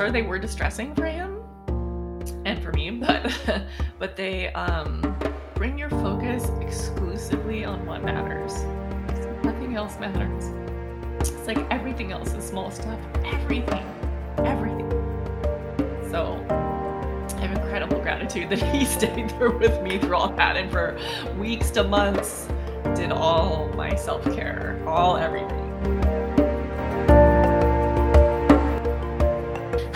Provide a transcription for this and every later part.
sure they were distressing for him and for me, but but they um, bring your focus exclusively on what matters. Nothing else matters. It's like everything else, is small stuff, everything, everything. So I have incredible gratitude that he stayed there with me through all that and for weeks to months did all my self care, all everything.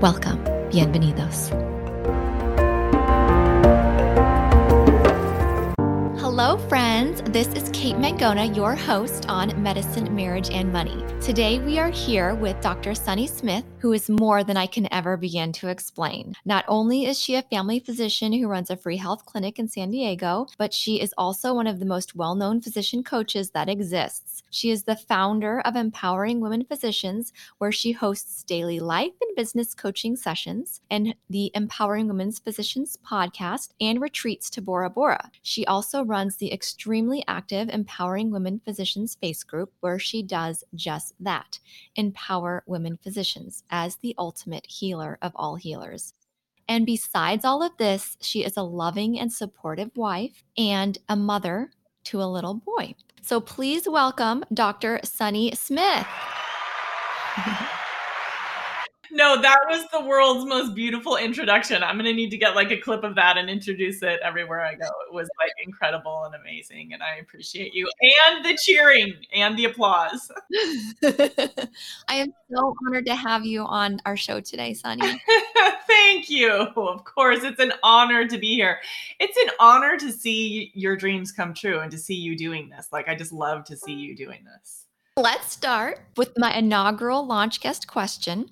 Welcome. Bienvenidos. Hello, friends. This is Kate Mangona, your host on Medicine, Marriage, and Money. Today, we are here with Dr. Sunny Smith, who is more than I can ever begin to explain. Not only is she a family physician who runs a free health clinic in San Diego, but she is also one of the most well known physician coaches that exists. She is the founder of Empowering Women Physicians, where she hosts daily life and business coaching sessions, and the Empowering Women's Physicians podcast and retreats to Bora Bora. She also runs the extremely active Empowering Women Physicians face group, where she does just that empower women physicians as the ultimate healer of all healers. And besides all of this, she is a loving and supportive wife and a mother to a little boy. So please welcome Dr. Sunny Smith. No, that was the world's most beautiful introduction. I'm going to need to get like a clip of that and introduce it everywhere I go. It was like incredible and amazing. And I appreciate you and the cheering and the applause. I am so honored to have you on our show today, Sunny. Thank you. Of course, it's an honor to be here. It's an honor to see your dreams come true and to see you doing this. Like, I just love to see you doing this. Let's start with my inaugural launch guest question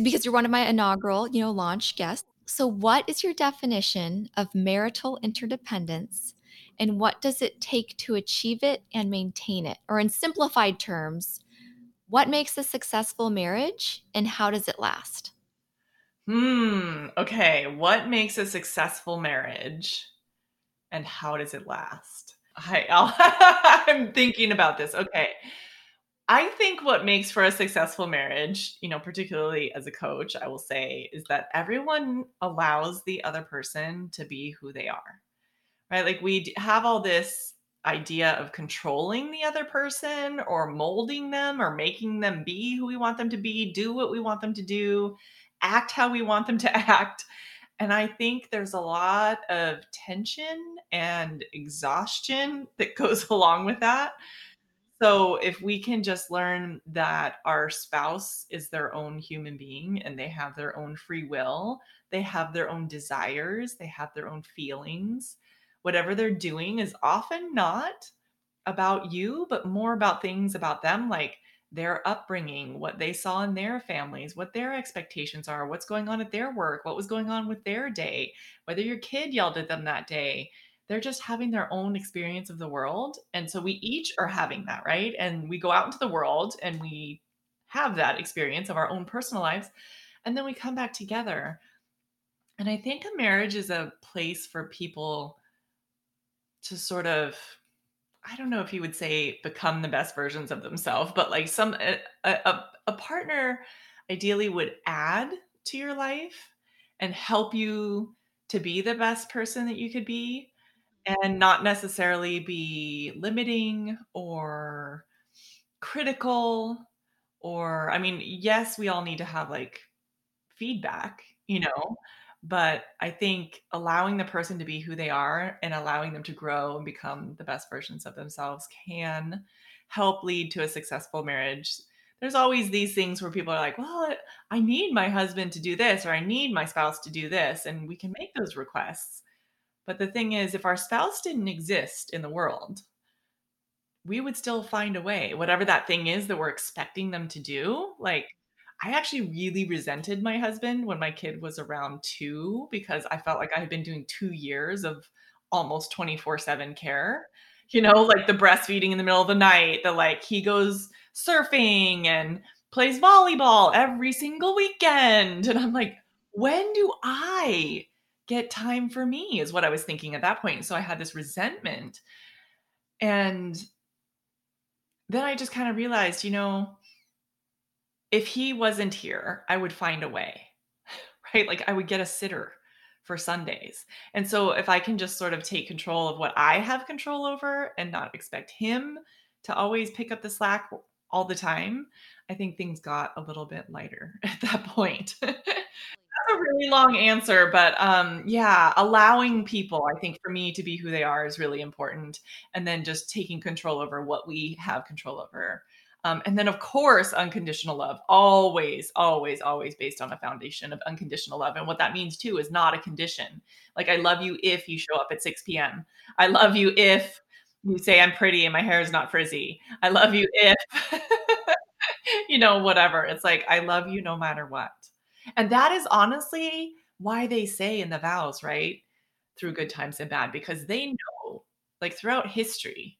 because you're one of my inaugural, you know, launch guests. So what is your definition of marital interdependence and what does it take to achieve it and maintain it? Or in simplified terms, what makes a successful marriage and how does it last? Hmm, okay, what makes a successful marriage and how does it last? I, I'm thinking about this. Okay. I think what makes for a successful marriage, you know, particularly as a coach, I will say, is that everyone allows the other person to be who they are, right? Like we have all this idea of controlling the other person or molding them or making them be who we want them to be, do what we want them to do, act how we want them to act. And I think there's a lot of tension and exhaustion that goes along with that so if we can just learn that our spouse is their own human being and they have their own free will, they have their own desires, they have their own feelings, whatever they're doing is often not about you, but more about things about them like their upbringing, what they saw in their families, what their expectations are, what's going on at their work, what was going on with their day, whether your kid yelled at them that day, they're just having their own experience of the world. And so we each are having that, right? And we go out into the world and we have that experience of our own personal lives. And then we come back together. And I think a marriage is a place for people to sort of, I don't know if you would say become the best versions of themselves, but like some, a, a, a partner ideally would add to your life and help you to be the best person that you could be and not necessarily be limiting or critical or i mean yes we all need to have like feedback you know but i think allowing the person to be who they are and allowing them to grow and become the best versions of themselves can help lead to a successful marriage. There's always these things where people are like well i need my husband to do this or i need my spouse to do this and we can make those requests but the thing is, if our spouse didn't exist in the world, we would still find a way, whatever that thing is that we're expecting them to do. Like, I actually really resented my husband when my kid was around 2 because I felt like I had been doing 2 years of almost 24/7 care. You know, like the breastfeeding in the middle of the night, the like he goes surfing and plays volleyball every single weekend. And I'm like, when do I get time for me? Is what I was thinking at that point. So I had this resentment. And then I just kind of realized, you know, if he wasn't here, I would find a way, right? Like I would get a sitter for Sundays. And so if I can just sort of take control of what I have control over and not expect him to always pick up the slack all the time, I think things got a little bit lighter at that point. That's a really long answer, but um, yeah, allowing people, I think for me to be who they are is really important. And then just taking control over what we have control over. Um, and then, of course, unconditional love, always, always, always based on a foundation of unconditional love. And what that means too is not a condition. Like, I love you if you show up at 6 p.m. I love you if you say I'm pretty and my hair is not frizzy. I love you if, you know, whatever. It's like, I love you no matter what. And that is honestly why they say in the vows, right? Through good times and bad, because they know, like throughout history,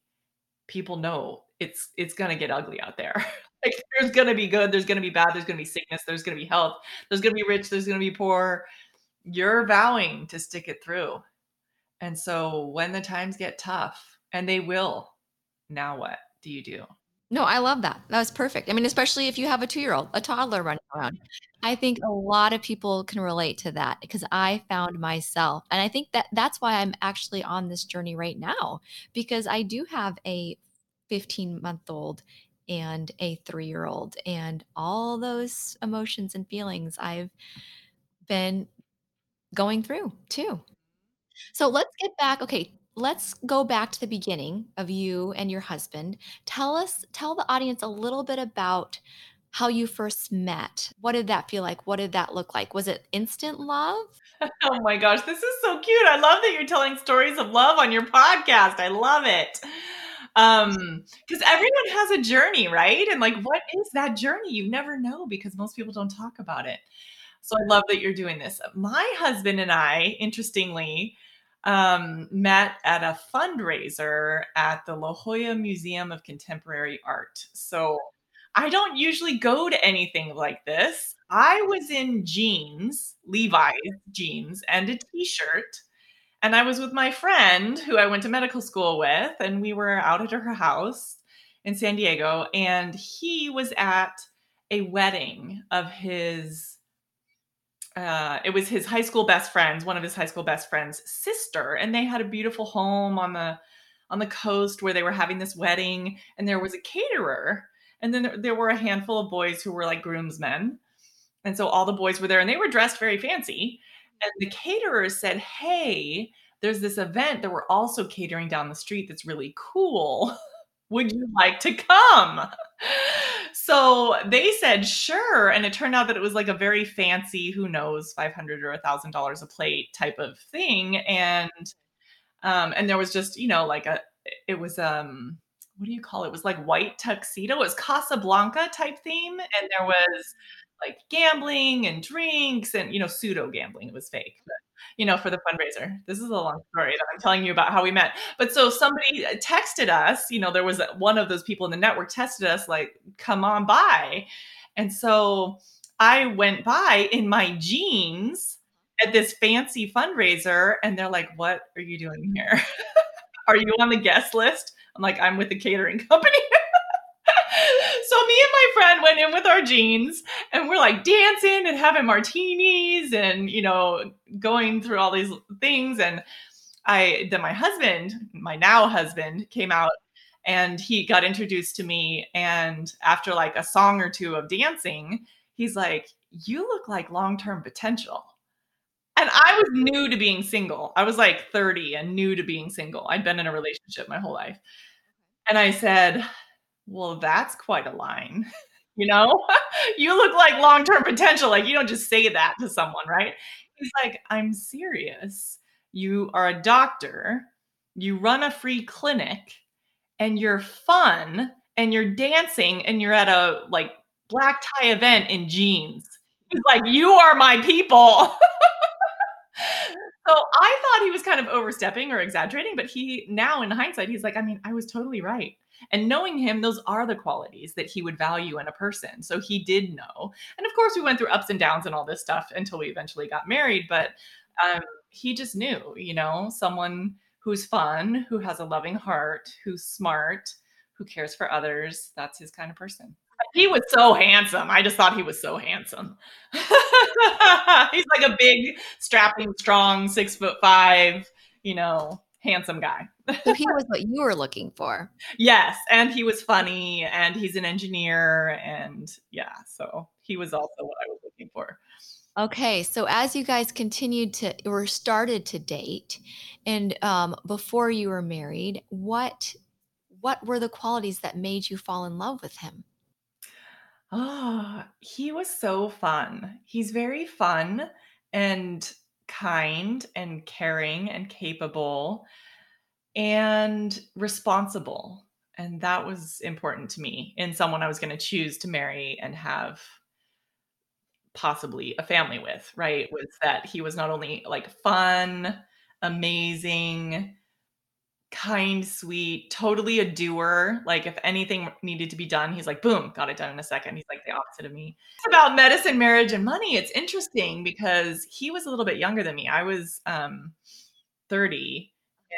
people know it's it's gonna get ugly out there. like there's gonna be good, there's gonna be bad, there's gonna be sickness, there's gonna be health, there's gonna be rich, there's gonna be poor. You're vowing to stick it through. And so when the times get tough, and they will, now what do you do? No, I love that. That was perfect. I mean, especially if you have a two year old, a toddler running around. I think a lot of people can relate to that because I found myself, and I think that that's why I'm actually on this journey right now because I do have a 15 month old and a three year old, and all those emotions and feelings I've been going through too. So let's get back. Okay, let's go back to the beginning of you and your husband. Tell us, tell the audience a little bit about how you first met. What did that feel like? What did that look like? Was it instant love? Oh my gosh, this is so cute. I love that you're telling stories of love on your podcast. I love it. Um, because everyone has a journey, right? And like, what is that journey? You never know because most people don't talk about it. So I love that you're doing this. My husband and I, interestingly, um, met at a fundraiser at the La Jolla Museum of Contemporary Art. So I don't usually go to anything like this. I was in jeans, Levi's jeans, and a t shirt. And I was with my friend who I went to medical school with, and we were out at her house in San Diego. And he was at a wedding of his uh, it was his high school best friends, one of his high school best friends' sister, and they had a beautiful home on the on the coast where they were having this wedding, and there was a caterer, and then there, there were a handful of boys who were like groomsmen, and so all the boys were there, and they were dressed very fancy, and the caterer said, "Hey, there's this event that we're also catering down the street that's really cool." would you like to come? So they said, sure. And it turned out that it was like a very fancy, who knows, 500 or a thousand dollars a plate type of thing. And, um, and there was just, you know, like a, it was, um, what do you call it? It was like white tuxedo. It was Casablanca type theme. And there was like gambling and drinks and, you know, pseudo gambling. It was fake. But you know, for the fundraiser. This is a long story that I'm telling you about how we met. But so somebody uh, texted us, you know, there was one of those people in the network tested us, like, come on by. And so I went by in my jeans at this fancy fundraiser, and they're like, what are you doing here? are you on the guest list? I'm like, I'm with the catering company. Me and my friend went in with our jeans and we're like dancing and having martinis and you know going through all these things and i then my husband my now husband came out and he got introduced to me and after like a song or two of dancing he's like you look like long-term potential and I was new to being single. I was like 30 and new to being single. I'd been in a relationship my whole life. And I said, well, that's quite a line. you know, you look like long term potential. Like, you don't just say that to someone, right? He's like, I'm serious. You are a doctor, you run a free clinic, and you're fun, and you're dancing, and you're at a like black tie event in jeans. He's like, "You are my people." So I thought he was kind of overstepping or exaggerating, but he now in hindsight, he's like, I mean, I was totally right. And knowing him, those are the qualities that he would value in a person. So he did know. And of course, we went through ups and downs and all this stuff until we eventually got married. But um, he just knew, you know, someone who's fun, who has a loving heart, who's smart, who cares for others. That's his kind of person. He was so handsome. I just thought he was so handsome. He's like a big, strapping, strong, six foot five, you know, handsome guy. So he was what you were looking for. Yes. And he was funny and he's an engineer. And yeah, so he was also what I was looking for. Okay, so as you guys continued to or started to date, and um, before you were married, what what were the qualities that made you fall in love with him? Oh, he was so fun. He's very fun and kind and caring and capable and responsible. And that was important to me in someone I was going to choose to marry and have possibly a family with, right? Was that he was not only like fun, amazing, kind, sweet, totally a doer. Like if anything needed to be done, he's like, boom, got it done in a second. He's like the opposite of me. It's about medicine, marriage, and money. It's interesting because he was a little bit younger than me. I was um 30.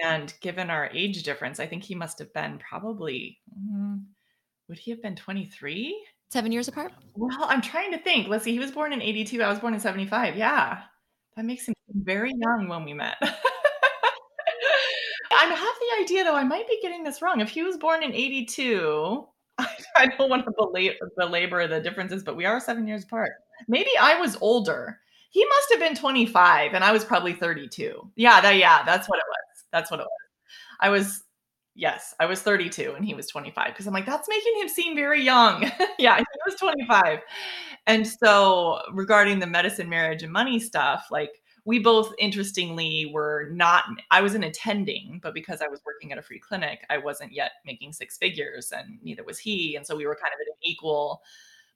And given our age difference, I think he must have been probably, mm, would he have been 23? Seven years apart? Well, I'm trying to think. Let's see. He was born in 82. I was born in 75. Yeah. That makes him very young when we met. I have the idea, though, I might be getting this wrong. If he was born in 82, I, don't want to belabor, belabor the differences, but we are seven years apart. Maybe I was older. He must have been 25 and I was probably 32. Yeah, that, yeah, that's what it was. That's what it was. I was, yes, I was 32 and he was 25 because I'm like, that's making him seem very young. yeah, he was 25. And so, regarding the medicine, marriage, and money stuff, like, we both interestingly were not i was an attending but because i was working at a free clinic i wasn't yet making six figures and neither was he and so we were kind of at an equal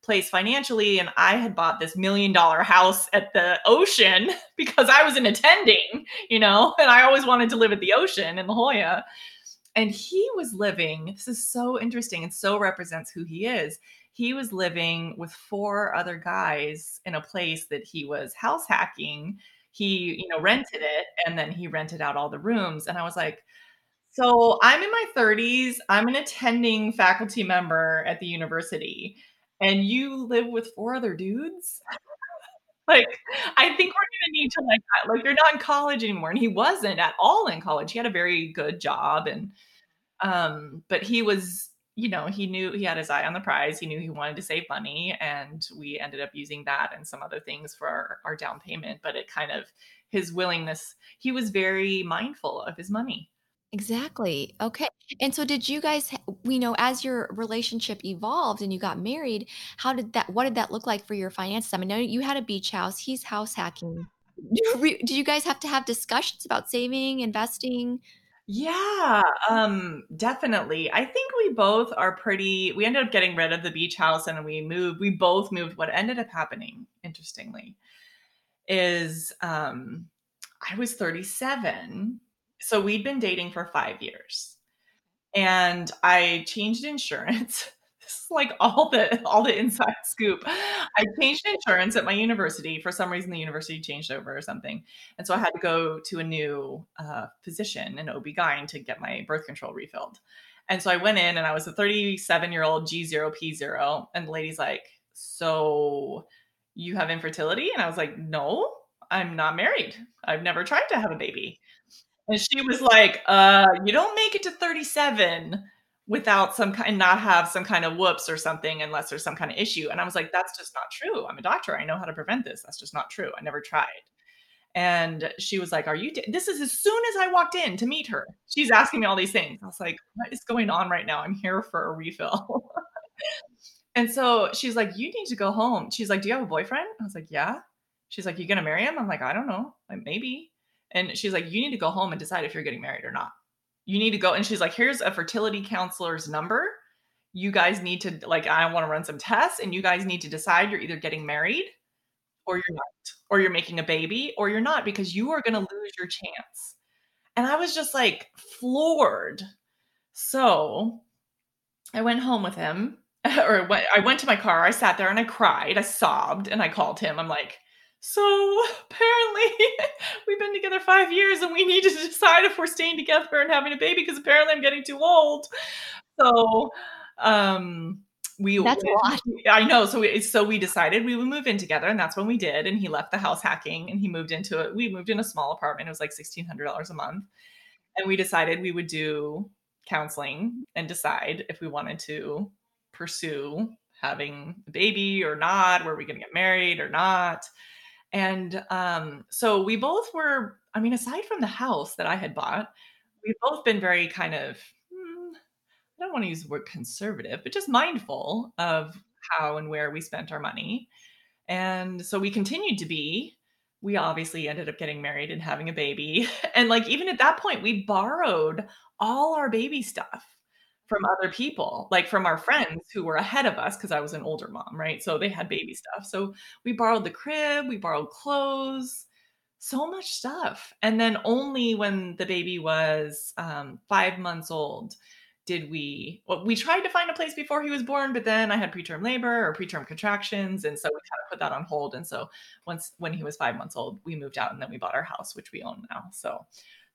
place financially and i had bought this million dollar house at the ocean because i was an attending you know and i always wanted to live at the ocean in la jolla. And he was living this is so interesting and so represents who he is. He was living with four other guys in a place that he was house hacking. He you know rented it and then he rented out all the rooms. And i was like so i'm in my 30s i'm an attending faculty member at the university and you live with four other dudes like i think we're gonna need to like like you're not in college anymore and he wasn't at all in college he had a very good job and um but he was you know, he knew he had his eye on the prize. He knew he wanted to save money, and we ended up using that and some other things for our, our down payment. But it kind of his willingness, he was very mindful of his money. Exactly. Okay. And so did you guys we know as your relationship evolved and you got married, how did that what did that look like for your finances? I mean, know you had a beach house, he's house hacking. Did you guys have to have discussions about saving, investing? Yeah, um, definitely. I think we both are pretty we ended up getting rid of the beach house and we moved we both moved. What ended up happening, interestingly, is um I was 37. So we'd been dating for 5 years. And I changed insurance this is like all the all the inside scoop. I changed insurance at my university. For some reason, the university changed over or something. And so I had to go to a new uh, physician, an OB-GYN, to get my birth control refilled. And so I went in and I was a 37 year old G0, P0. And the lady's like, So you have infertility? And I was like, No, I'm not married. I've never tried to have a baby. And she was like, uh, You don't make it to 37 without some kind not have some kind of whoops or something unless there's some kind of issue. And i was like that's just not true. I'm a doctor. I know how to prevent this. That's just not true. I never tried. And she was like are you this is as soon as i walked in to meet her. She's asking me all these things. I was like what is going on right now? I'm here for a refill. And so she's like you need to go home. She's like do you have a boyfriend? I was like yeah. She's like you gonna marry him? I'm like i don't know. Like maybe and she's like you need to go home and decide if you're getting married or not you need to go and she's like here's a fertility counselor's number you guys need to like I want to run some tests and you guys need to decide you're either getting married or you're not or you're making a baby or you're not because you are going to lose your chance. And I was just like floored. So I went home with him or I went to my car. I sat there and I cried. I sobbed and I called him. I'm like, so apparently we've been together five years and we need to decide if we're staying together and having a baby because apparently I'm getting too old. So um we that's a lot. I know. So we so we decided we would move in together, and that's when we did. And he left the house hacking, and he moved into it. We moved in a small apartment. It was like sixteen hundred dollars a month, and we decided we would do counseling and decide if we wanted to pursue having a baby or not. Were we going to get married or not? And um, so we both were. I mean, aside from the house that I had bought, we've both been very kind of I don't want to use the word conservative, but just mindful of how and where we spent our money. And so we continued to be. We obviously ended up getting married and having a baby. And like even at that point, we borrowed all our baby stuff from other people, like from our friends who were ahead of us, because I was an older mom, right? So they had baby stuff. So we borrowed the crib, we borrowed clothes, so much stuff. And then only when the baby was um, five months old did we well we tried to find a place before he was born but then i had preterm labor or preterm contractions and so we kind of put that on hold and so once when he was five months old we moved out and then we bought our house which we own now so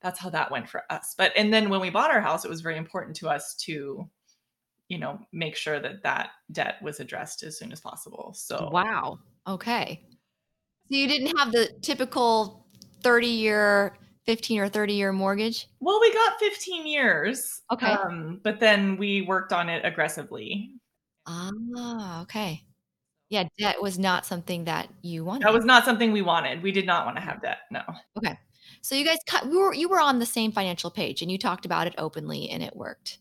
that's how that went for us but and then when we bought our house it was very important to us to you know make sure that that debt was addressed as soon as possible so wow okay so you didn't have the typical 30 year 15 or 30 year mortgage? Well, we got 15 years. Okay. Um, but then we worked on it aggressively. Ah, okay. Yeah, debt was not something that you wanted. That was not something we wanted. We did not want to have debt. No. Okay. So you guys cut we were you were on the same financial page and you talked about it openly and it worked.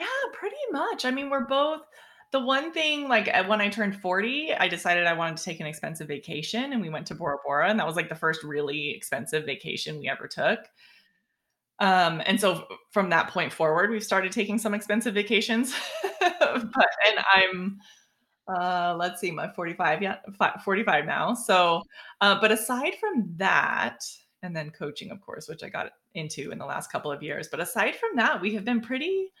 Yeah, pretty much. I mean, we're both the one thing like when I turned 40, I decided I wanted to take an expensive vacation and we went to Bora Bora and that was like the first really expensive vacation we ever took. Um, and so from that point forward, we've started taking some expensive vacations. but, and I'm uh let's see my 45 yeah 45 now so uh but aside from that and then coaching of course which i got into in the last couple of years but aside from that we have been pretty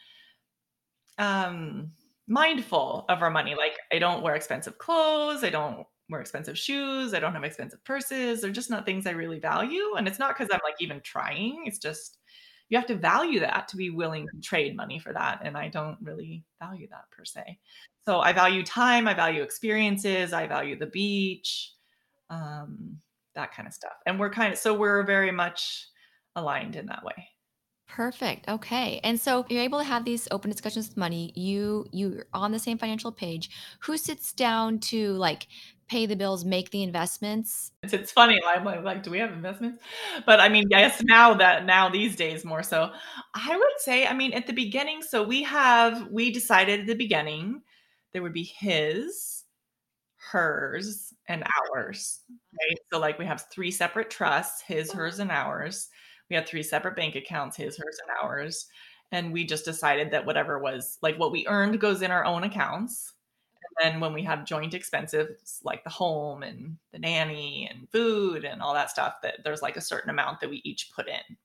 um mindful of our money. Like I don't wear expensive clothes, I don't wear expensive shoes, I don't have expensive purses. They're just not things I really value. And it's not because I'm like even trying. It's just you have to value that to be willing to trade money for that. And I don't really value that per se. So I value time, I value experiences, I value the beach, um, that kind of stuff. And we're kind of so we're very much aligned in that way. Perfect. Okay. And so you're able to have these open discussions with money. You you're on the same financial page. Who sits down to like pay the bills, make the investments? It's, it's funny. I'm like, like, do we have investments? But I mean, yes, now that now these days more so. I would say, I mean, at the beginning, so we have we decided at the beginning there would be his, hers, and ours. Mm-hmm. Right. So like we have three separate trusts, his, uh-huh. hers, and ours. We had three separate bank accounts his hers and ours. And we just decided that whatever was like what we earned goes in our own accounts. Uh-huh. And then when we have joint expenses like the home and the nanny and food and all that stuff that there's like a certain amount that we each put in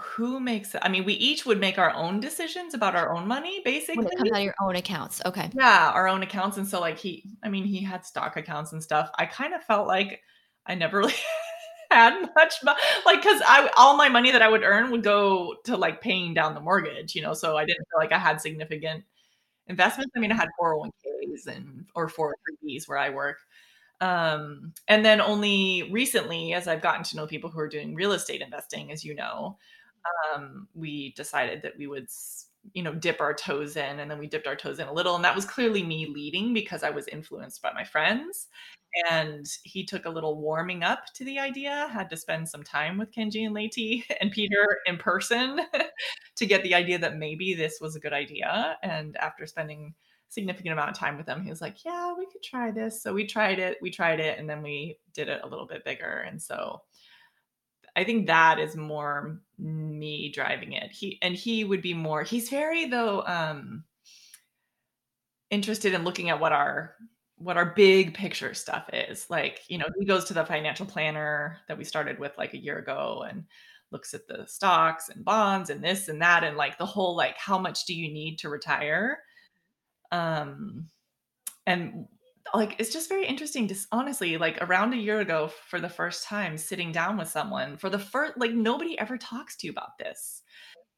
who makes it? I mean, we each would make our own decisions about our own money, basically. When it comes out of your own accounts. Okay. Yeah, our own accounts. And so like he I mean, he had stock accounts and stuff. I kind of felt like I never really had much like because I all my money that I would earn would go to like paying down the mortgage, you know. So I didn't feel like I had significant investments. I mean, I had 401ks and or 403bs where I work. Um, and then only recently, as I've gotten to know people who are doing real estate investing, as you know, um, we decided that we would you know dip our toes in and then we dipped our toes in a little and that was clearly me leading because i was influenced by my friends and he took a little warming up to the idea had to spend some time with kenji and leti and peter in person to get the idea that maybe this was a good idea and after spending significant amount of time with them he was like yeah we could try this. So we tried it we tried it and then we did it a little bit bigger and so I think that is more me driving it. He and he would be more. He's very though. um interested in looking at what our what our big picture stuff is. Like, you know, he goes to the financial planner that we started with like a year ago and looks at the stocks and bonds and this and that and like the whole like how much do you need to retire? Um and like it's just very interesting to honestly like around a year ago for the first time sitting down with someone for the first like nobody ever talks to you about this.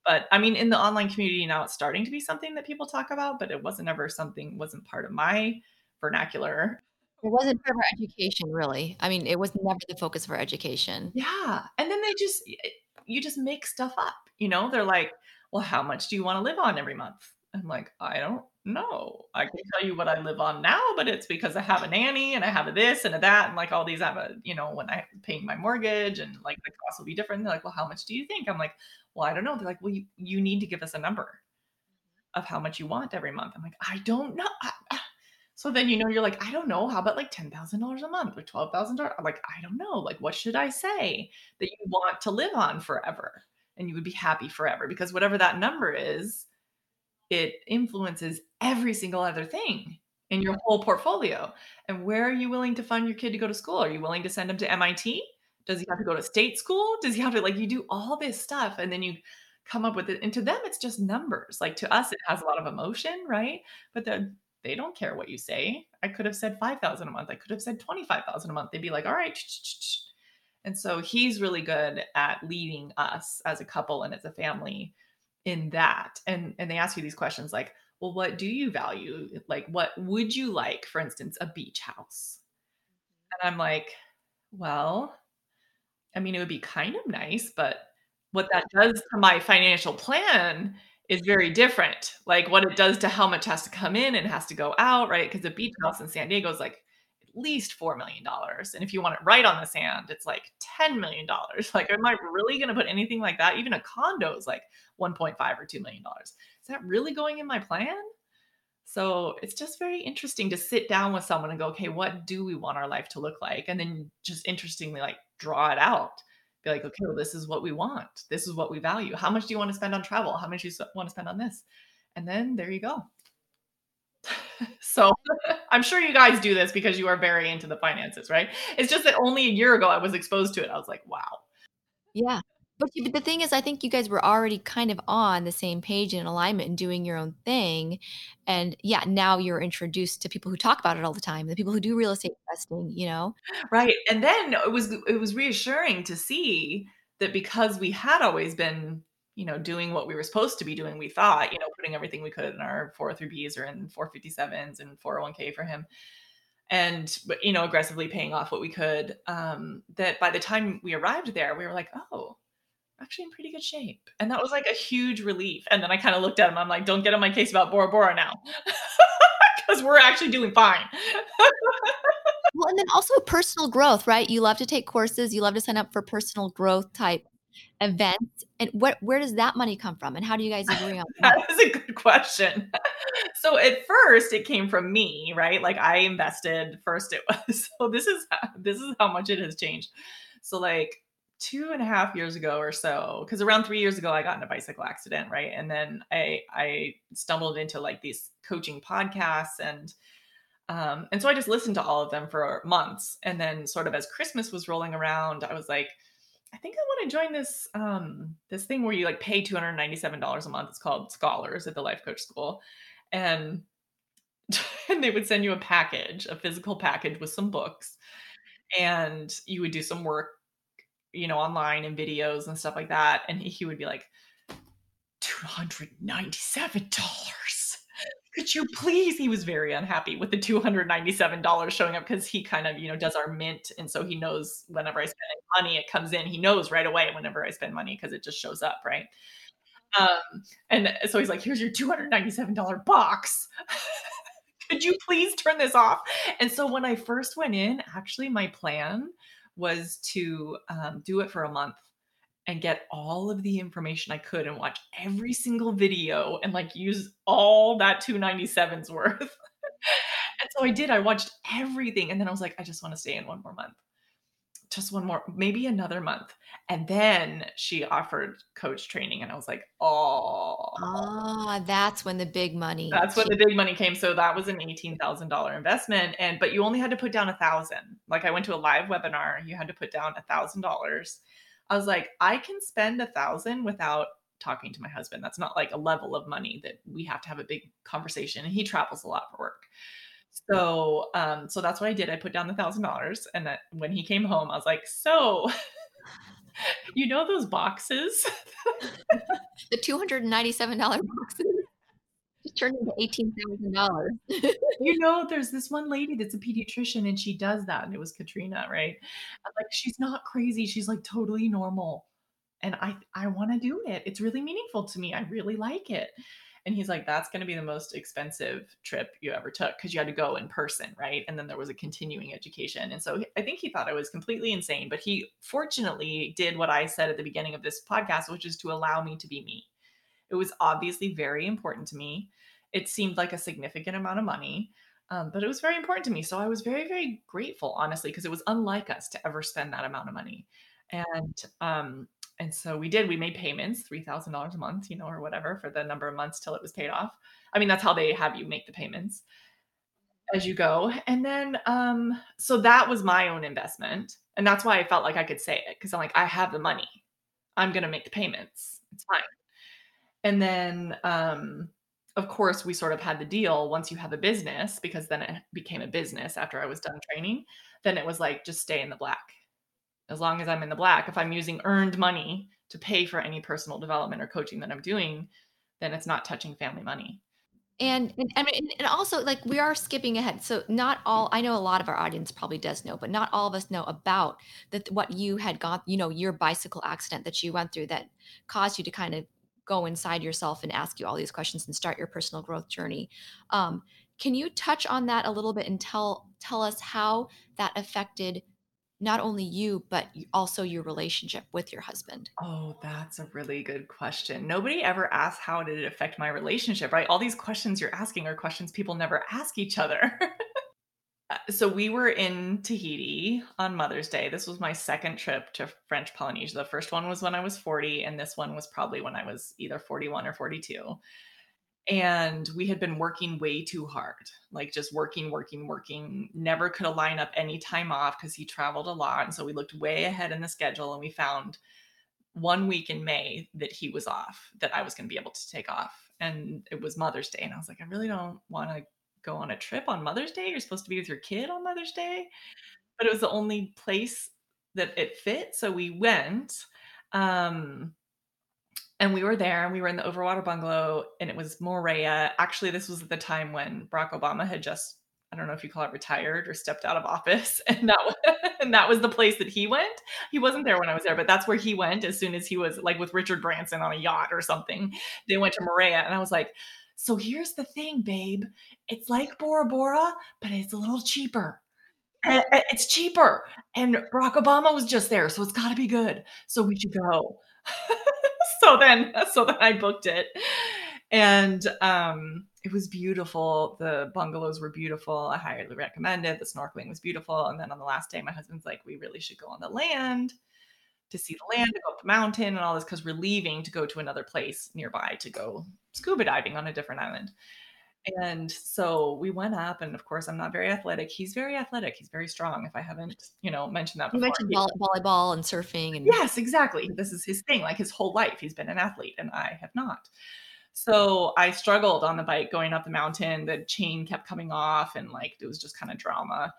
But i mean in the online community now it's starting to be something that people talk about but it wasn't ever something wasn't part of my vernacular. It wasn't for education really. I mean it was never the focus for education. Yeah and then they just you just make stuff up you know? They're like well how much do you want to live on every month i'm like i don't know. I can tell you what I live on now, but it's because I have a nanny and I have a this and a that and like all these I have a, you know, when I'm paying my mortgage and like the cost will be different. They're like, well, how much do you think? I'm like, well, I don't know. They're like, well, you, you need to give us a number mm-hmm. of how much you want every month. I'm like, I don't know. So then, you know, you're like, I don't know. How about like $10,000 a month or $12,000? I'm like, I don't know. Like, what should I say that you want to live on forever? And you would be happy forever because whatever that number is, it influences every single other thing in your whole portfolio. And where are you willing to fund your kid to go to school? Are you willing to send him to MIT? Does he have to go to state school? Does he have to like you do all this stuff and then you come up with it? And to them, it's just numbers. Like to us, it has a lot of emotion, right? But the, they don't care what you say. I could have said 5,000 a month. I could have said 25,000 a month. They'd be like, all right. And so he's really good at leading us as a couple and as a family in that and and they ask you these questions like well what do you value? Like what would you like? For instance a beach house. Mm-hmm. And i'm like well i mean it would be kind of nice but what that does to my financial plan is very different. Like what it does to how much has to come in and has to go out right? Because a beach house in san diego is like least $4 million. And if you want it right on the sand, it's like $10 million. Like, am I really going to put anything like that? Even a condo is like 1.5 or $2 million. Is that really going in my plan? So it's just very interesting to sit down with someone and go, okay, what do we want our life to look like? And then just interestingly, like draw it out. Be like, okay, well, this is what we want. This is what we value. How much do you want to spend on travel? How much do you want to spend on this? And then there you go. so I'm sure you guys do this because you are very into the finances, right? It's just that only a year ago I was exposed to it. I was like, wow. Yeah. But the thing is, I think you guys were already kind of on the same page in alignment and doing your own thing. And yeah, now you're introduced to people who talk about it all the time, the people who do real estate investing, you know? Right. And then it was it was reassuring to see that because we had always been you know, doing what we were supposed to be doing, we thought, you know, putting everything we could in our 403Bs or in 457s and 401k for him. And, you know, aggressively paying off what we could. Um, that by the time we arrived there, we were like, oh, actually in pretty good shape. And that was like a huge relief. And then I kind of looked at him. I'm like, don't get on my case about Bora Bora now. Because we're actually doing fine. well, and then also personal growth, right? You love to take courses, you love to sign up for personal growth type events and what where does that money come from and how do you guys agree on that? that is a good question. So at first it came from me right? Like i invested first it was so this is this is how much it has changed. So like two and a half years ago or so because around three years ago i got in a bicycle accident right? And then i i stumbled into like these coaching podcasts and um and so i just listened to all of them for months. And then sort of as christmas was rolling around i was like I think I want to join this um this thing where you like pay $297 a month. It's called Scholars at the Life Coach School. And and they would send you a package, a physical package with some books. And you would do some work, you know, online and videos and stuff like that. And he, he would be like, $297 could you please? He was very unhappy with the $297 showing up because he kind of you know does our mint and so he knows whenever i spend money it comes in. He knows right away whenever i spend money because it just shows up right? Um, and so he's like here's your $297 box. Could you please turn this off? And so when i first went in actually my plan was to um, do it for a month and get all of the information I could and watch every single video and like use all that 297's worth. and so I did. I watched everything and then I was like, I just want to stay in one more month. just one more, maybe another month. And then she offered coach training. And I was like, oh. Ah, that's when the big money. That's when the big money came. So that was an $18,000 investment. And, but you only had to put down a thousand. Like I went to a live webinar, you had to put down a thousand dollars. I was like, I can spend a thousand without talking to my husband. That's not like a level of money that we have to have a big conversation. And he travels a lot for work. So, um, so that's what I did. I put down the thousand dollars, and that when he came home, I was like, "So, you know those boxes, the two hundred ninety-seven dollar boxes." Turned into eighteen thousand dollars. you know, there's this one lady that's a pediatrician, and she does that, and it was Katrina, right? I'm like, she's not crazy. She's like totally normal, and I I want to do it. It's really meaningful to me. I really like it. And he's like, that's going to be the most expensive trip you ever took because you had to go in person, right? And then there was a continuing education. And so I think he thought I was completely insane, but he fortunately did what I said at the beginning of this podcast, which is to allow me to be me. It was obviously very important to me. It seemed like a significant amount of money. Um, but it was very important to me. So I was very, very grateful, honestly, because it was unlike us to ever spend that amount of money. And um, and so we did we made payments $3000 a month you know or whatever for the number of months till it was paid off i mean that's how they have you make the payments as you go and then um so that was my own investment and that's why i felt like i could say it because i'm like i have the money i'm going to make the payments it's fine and then um of course we sort of had the deal once you have a business because then it became a business after i was done training then it was like just stay in the black as long as I'm in the black. If I'm using earned money to pay for any personal development or coaching that I'm doing, then it's not touching family money. And and and, also like we are skipping ahead. So not all I know a lot of our audience probably does know, but not all of us know about that what you had gone, you know, your bicycle accident that you went through that caused you to kind of go inside yourself and ask you all these questions and start your personal growth journey. Um, can you touch on that a little bit and tell tell us how that affected not only you, but also your relationship with your husband? Oh, that's a really good question. Nobody ever asked how did it affect my relationship, right? All these questions you're asking are questions people never ask each other. Uh, so we were in Tahiti on Mother's Day. This was my second trip to French Polynesia. The first one was when I was 40, and this one was probably when I was either 41 or 42 and we had been working way too hard like just working working working never could line up any time off because he traveled a lot and so we looked way ahead in the schedule and we found one week in may that he was off that i was going to be able to take off and it was mother's day and i was like i really don't want to go on a trip on mother's day you're supposed to be with your kid on mother's day but it was the only place that it fit so we went um and we were there and we were in the overwater bungalow and it was Moorea. Actually, this was at the time when Barack Obama had just I don't know if you call it retired or stepped out of office. And that was, and that was the place that he went. He wasn't there when I was there, but that's where he went as soon as he was like with Richard Branson on a yacht or something. They went to Moorea and I was like, so here's the thing, babe. It's like Bora Bora, but it's a little cheaper. And it's cheaper. And Barack Obama was just there, so it's got to be good. So we should go. so then so then I booked it. And um it was beautiful. The bungalows were beautiful. I highly recommend it. The snorkeling was beautiful. And then on the last day, my husband's like, we really should go on the land to see the land, to go up the mountain and all this because we're leaving to go to another place nearby to go scuba diving on a different island. And so we went up, and of course, I'm not very athletic. He's very athletic. He's very strong. If I haven't, you know, mentioned that before. You mentioned volley- volleyball and surfing, and yes, exactly. This is his thing. Like his whole life, he's been an athlete, and I have not. So I struggled on the bike going up the mountain. The chain kept coming off, and like it was just kind of drama.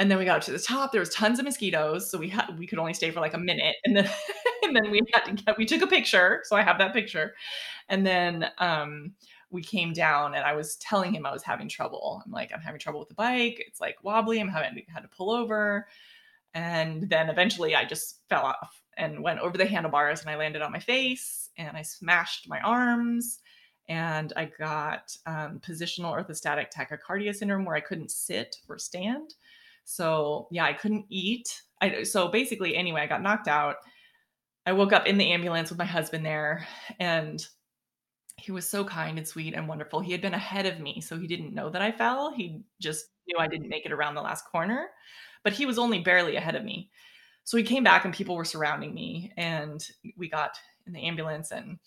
And then we got to the top. There was tons of mosquitoes, so we had we could only stay for like a minute, and then and then we had to get we took a picture. So I have that picture, and then um we came down and I was telling him I was having trouble. I'm like, I'm having trouble with the bike. It's like wobbly. I'm having had to pull over. And then eventually I just fell off and went over the handlebars and I landed on my face and I smashed my arms and I got um, positional orthostatic tachycardia syndrome where I couldn't sit or stand. So yeah, I couldn't eat. I, so basically, anyway, I got knocked out. I woke up in the ambulance with my husband there and he was so kind and sweet and wonderful. He had been ahead of me, so he didn't know that I fell. He just knew I didn't make it around the last corner, but he was only barely ahead of me. so he came back and people were surrounding me and we got in the ambulance and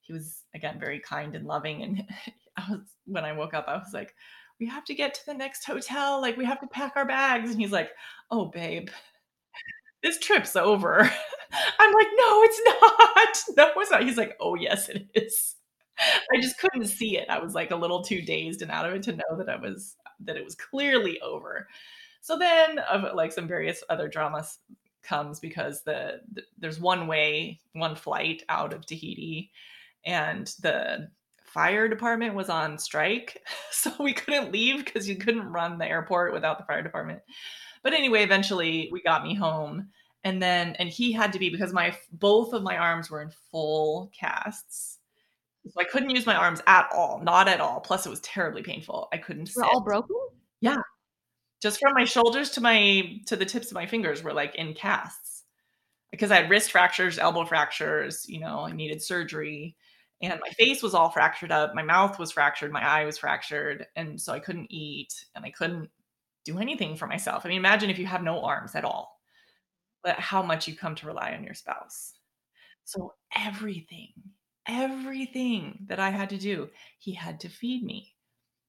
he was again very kind and loving and I was when I woke up I was like we have to get to the next hotel like we have to pack our bags. And he's like oh babe this trip's over. I'm like no it's not. No it's not. He's like oh yes it is. I just couldn't see it. I was like a little too dazed and out of it to know that I was that it was clearly over. So then of like some various other dramas comes because the, the, there's one way one flight out of tahiti and the fire department was on strike so we couldn't leave because you couldn't run the airport without the fire department. But anyway eventually we got me home and then and he had to be because my both of my arms were in full casts. So i couldn't use my arms at all not at all. Plus it was terribly painful. I couldn't We're all broken? Yeah. Just from my shoulders to my to the tips of my fingers were like in casts. Because I had wrist fractures, elbow fractures, you know, I needed surgery and my face was all fractured up, my mouth was fractured, my eye was fractured and so I couldn't eat and I couldn't do anything for myself. I mean, imagine if you have no arms at all. But how much you come to rely on your spouse. So everything, everything that I had to do, he had to feed me.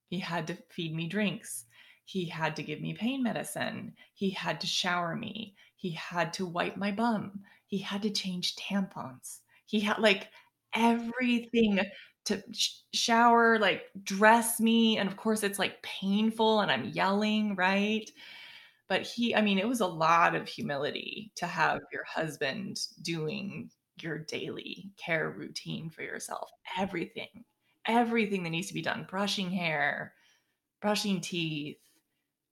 He had to feed me drinks he had to give me pain medicine. He had to shower me. He had to wipe my bum. He had to change tampons. He had like everything to sh- shower, like dress me. And of course, it's like painful and I'm yelling, right? But he, I mean, it was a lot of humility to have your husband doing your daily care routine for yourself. Everything, everything that needs to be done brushing hair, brushing teeth,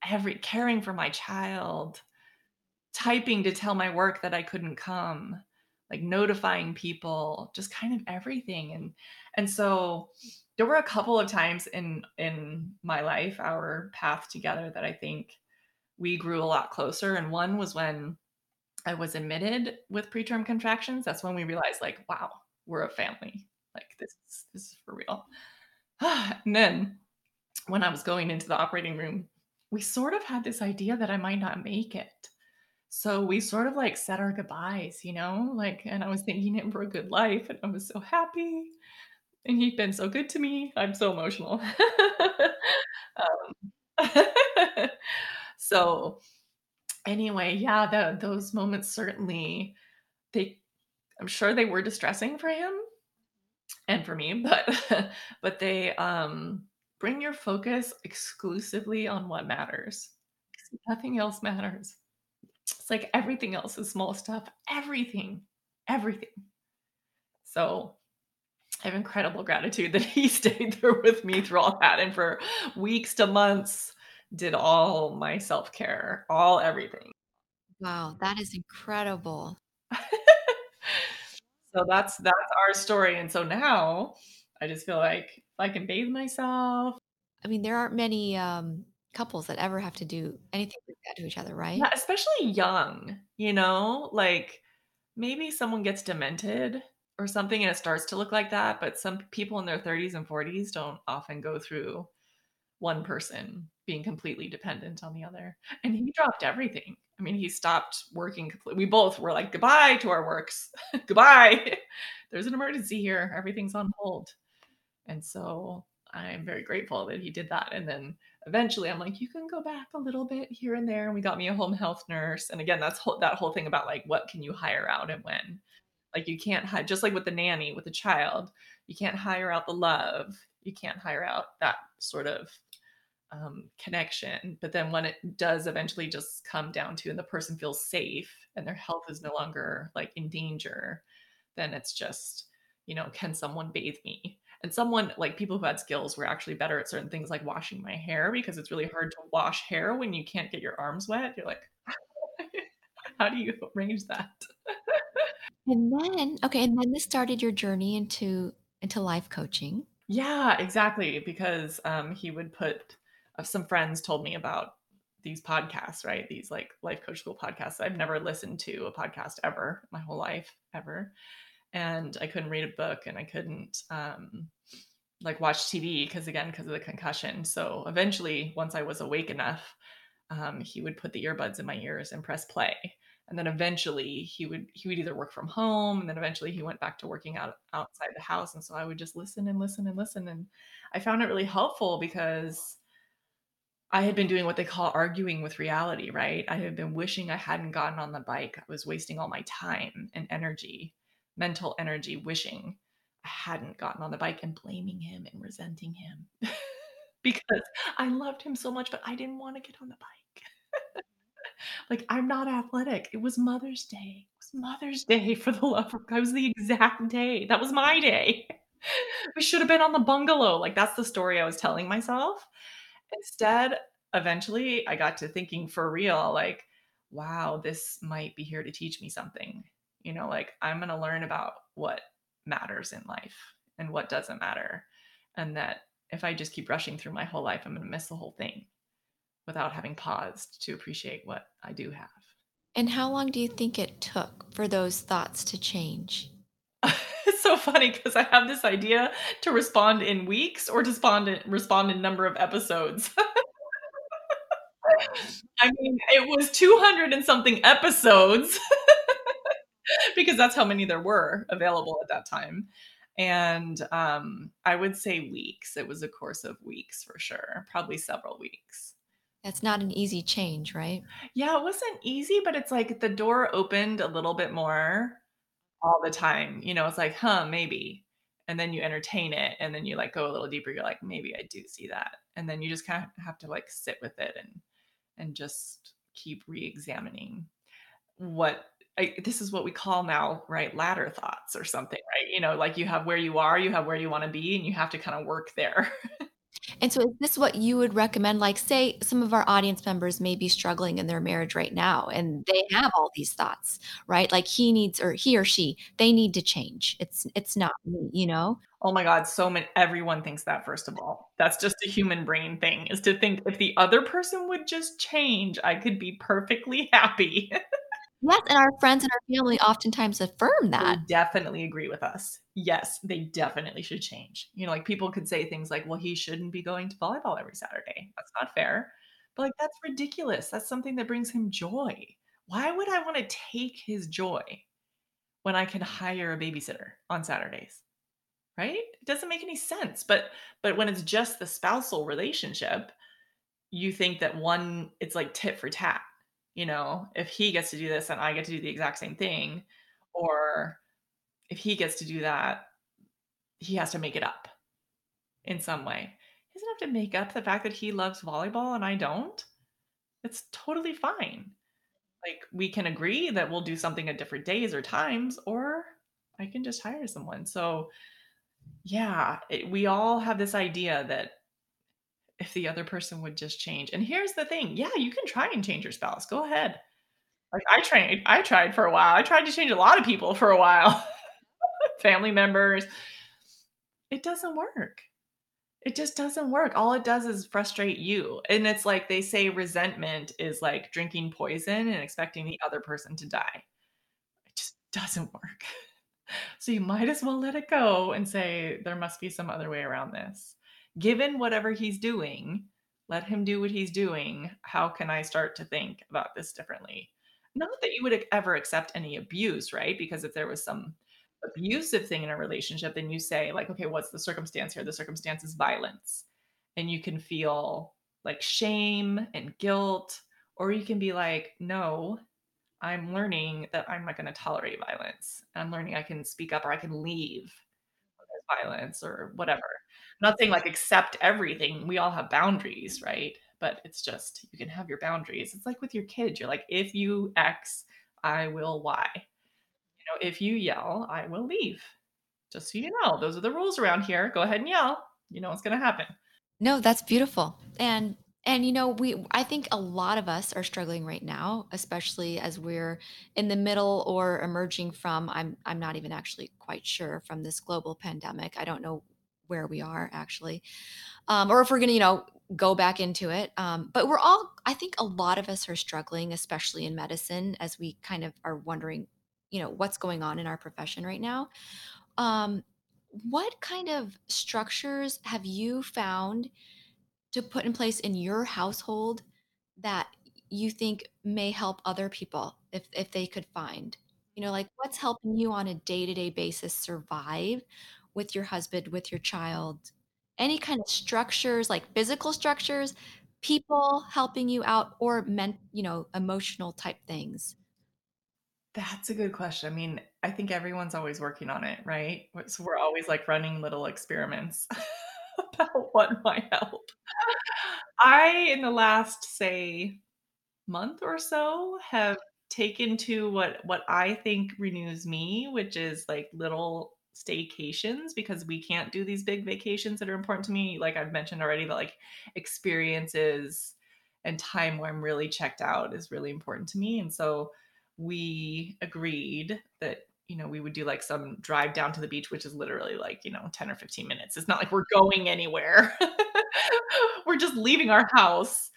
every caring for my child, typing to tell my work that I couldn't come, like notifying people, just kind of everything. And and so there were a couple of times in in my life, our path together that I think we grew a lot closer. And one was when I was admitted with preterm contractions. That's when we realized, like, wow, we're a family. Like this is this is for real. and then when I was going into the operating room we sort of had this idea that I might not make it. So we sort of like said our goodbyes, you know, like, and I was thanking him for a good life and I was so happy. And he'd been so good to me. I'm so emotional. um, so anyway, yeah, the, those moments certainly, they, I'm sure they were distressing for him and for me, but, but they, um, bring your focus exclusively on what matters. Nothing else matters. It's like everything else is small stuff. Everything, everything. So I have incredible gratitude that he stayed there with me through all that and for weeks to months did all my self care, all everything. Wow, that is incredible. so that's that's our story and so now I just feel like I can bathe myself. I mean, there aren't many um, couples that ever have to do anything like that to each other, right? Yeah, especially young, you know, like maybe someone gets demented or something and it starts to look like that, but some people in their 30s and 40s don't often go through one person being completely dependent on the other. And he dropped everything. I mean, he stopped working completely. We both were like, goodbye to our works. goodbye. There's an emergency here. Everything's on hold. And so I'm very grateful that he did that. And then eventually I'm like, you can go back a little bit here and there. And we got me a home health nurse. And again, that's whole, that whole thing about like, what can you hire out and when? Like you can't hire, just like with the nanny, with the child, you can't hire out the love. You can't hire out that sort of um, connection. But then when it does eventually just come down to, and the person feels safe and their health is no longer like in danger, then it's just, you know, can someone bathe me? And someone like people who had skills were actually better at certain things like washing my hair because it's really hard to wash hair when you can't get your arms wet. You're like how do you arrange that? And then okay and then this started your journey into into life coaching. Yeah exactly because um, he would put uh, some friends told me about these podcasts right? These like life coach school podcasts i've never listened to a podcast ever my whole life ever. And I couldn't read a book and I couldn't um, like watch TV because again because of the concussion. So eventually, once I was awake enough, um, he would put the earbuds in my ears and press play, and then eventually he would he would either work from home and then eventually he went back to working out outside the house. And so i would just listen and listen and listen. And i found it really helpful because i had been doing what they call arguing with reality right? I had been wishing i hadn't gotten on the bike. I was wasting all my time and energy mental energy wishing hadn't gotten on the bike and blaming him and resenting him because i loved him so much but i didn't want to get on the bike like I'm not athletic. It was Mother's Day. It was Mother's Day for the love of God. It was the exact day. That was my day. We should have been on the bungalow. Like that's the story I was telling myself. Instead, eventually I got to thinking for real, like, wow, this might be here to teach me something. You know, like I'm going to learn about what matters in life and what doesn't matter. And that if I just keep rushing through my whole life, I'm going to miss the whole thing without having paused to appreciate what I do have. And how long do you think it took for those thoughts to change? it's so funny because I have this idea to respond in weeks or to respond in, respond in number of episodes. I mean, it was 200 and something episodes because that's how many there were available at that time. And um, I would say weeks. It was a course of weeks for sure, probably several weeks. That's not an easy change, right? Yeah, it wasn't easy, but it's like the door opened a little bit more all the time. You know, it's like, huh, maybe. And then you entertain it and then you like go a little deeper. You're like, maybe I do see that. And then you just kind of have to like sit with it and and just keep re-examining what I, this is what we call now, right? Ladder thoughts or something, right? You know, like you have where you are, you have where you want to be, and you have to kind of work there. And so is this what you would recommend? Like, say some of our audience members may be struggling in their marriage right now and they have all these thoughts, right? Like he needs or he or she, they need to change. It's it's not me, you know? Oh my God, so many everyone thinks that first of all. That's just a human brain thing, is to think if the other person would just change, I could be perfectly happy. Yes, and our friends and our family oftentimes affirm that. They definitely agree with us. Yes, they definitely should change. You know, like people could say things like, well, he shouldn't be going to volleyball every Saturday. That's not fair. But like, that's ridiculous. That's something that brings him joy. Why would I want to take his joy when I can hire a babysitter on Saturdays? Right? It doesn't make any sense. But but when it's just the spousal relationship, you think that one it's like tit for tat you know, if he gets to do this and I get to do the exact same thing, or if he gets to do that, he has to make it up in some way. He doesn't have to make up the fact that he loves volleyball and I don't. It's totally fine. Like we can agree that we'll do something at different days or times, or I can just hire someone. So, yeah, it, we all have this idea that if the other person would just change. And here's the thing yeah, you can try and change your spouse. Go ahead. Like I tried, I tried for a while. I tried to change a lot of people for a while, family members. It doesn't work. It just doesn't work. All it does is frustrate you. And it's like they say resentment is like drinking poison and expecting the other person to die. It just doesn't work. So you might as well let it go and say, there must be some other way around this given whatever he's doing, let him do what he's doing. How can I start to think about this differently? Not that you would ever accept any abuse, right? Because if there was some abusive thing in a relationship, then you say, like, okay, what's the circumstance here? The circumstance is violence. And you can feel like shame and guilt, or you can be like, no, I'm learning that I'm not going to tolerate violence. I'm learning I can speak up or I can leave violence or whatever. Nothing like accept everything. We all have boundaries, right? But it's just you can have your boundaries. It's like with your kids. You're like, if you X, I will Y. You know, if you yell, I will leave. Just so you know, those are the rules around here. Go ahead and yell. You know what's going to happen. No, that's beautiful. And and you know, we I think a lot of us are struggling right now, especially as we're in the middle or emerging from I'm I'm not even actually quite sure from this global pandemic. I don't know where we are actually. Um, or if we're going to, you know, go back into it. Um, but we're all I think a lot of us are struggling, especially in medicine as we kind of are wondering, you know, what's going on in our profession right now. Um, what kind of structures have you found to put in place in your household that you think may help other people if if they could find? You know, like what's helping you on a day-to-day basis survive with your husband, with your child? Any kind of structures, like physical structures, people helping you out or meant, you know, emotional type things? That's a good question. I mean, I think everyone's always working on it, right? So we're always like running little experiments about what might help. I, in the last, say, month or so, have taken to what what I think renews me, which is like little staycations because we can't do these big vacations that are important to me. Like I've mentioned already, but like experiences and time where I'm really checked out is really important to me. And so we agreed that you know we would do like some drive down to the beach which is literally like you know 10 or 15 minutes it's not like we're going anywhere we're just leaving our house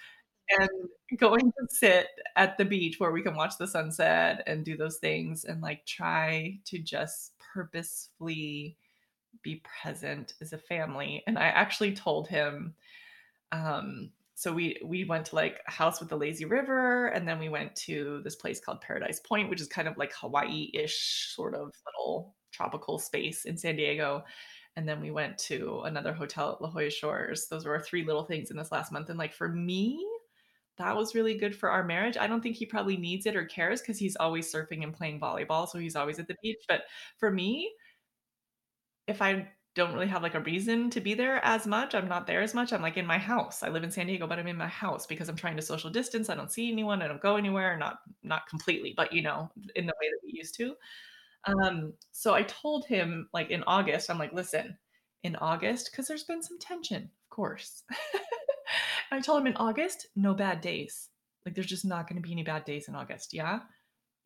and going to sit at the beach where we can watch the sunset and do those things and like try to just purposefully be present as a family and i actually told him um so we we went to like a house with the lazy river and then we went to this place called paradise point which is kind of like hawaii-ish sort of little tropical space in san diego and then we went to another hotel at la jolla shores. Those were our three little things in this last month and like for me that was really good for our marriage i don't think he probably needs it or cares because he's always surfing and playing volleyball so he's always at the beach but for me if i don't really have like a reason to be there as much. I'm not there as much. I'm like in my house. I live in San Diego, but I'm in my house because I'm trying to social distance. I don't see anyone. I don't go anywhere. Not not completely, but you know, in the way that we used to. Um, so I told him like in August, I'm like, listen, in August, because there's been some tension, of course. I told him in August, no bad days. Like there's just not going to be any bad days in August. Yeah.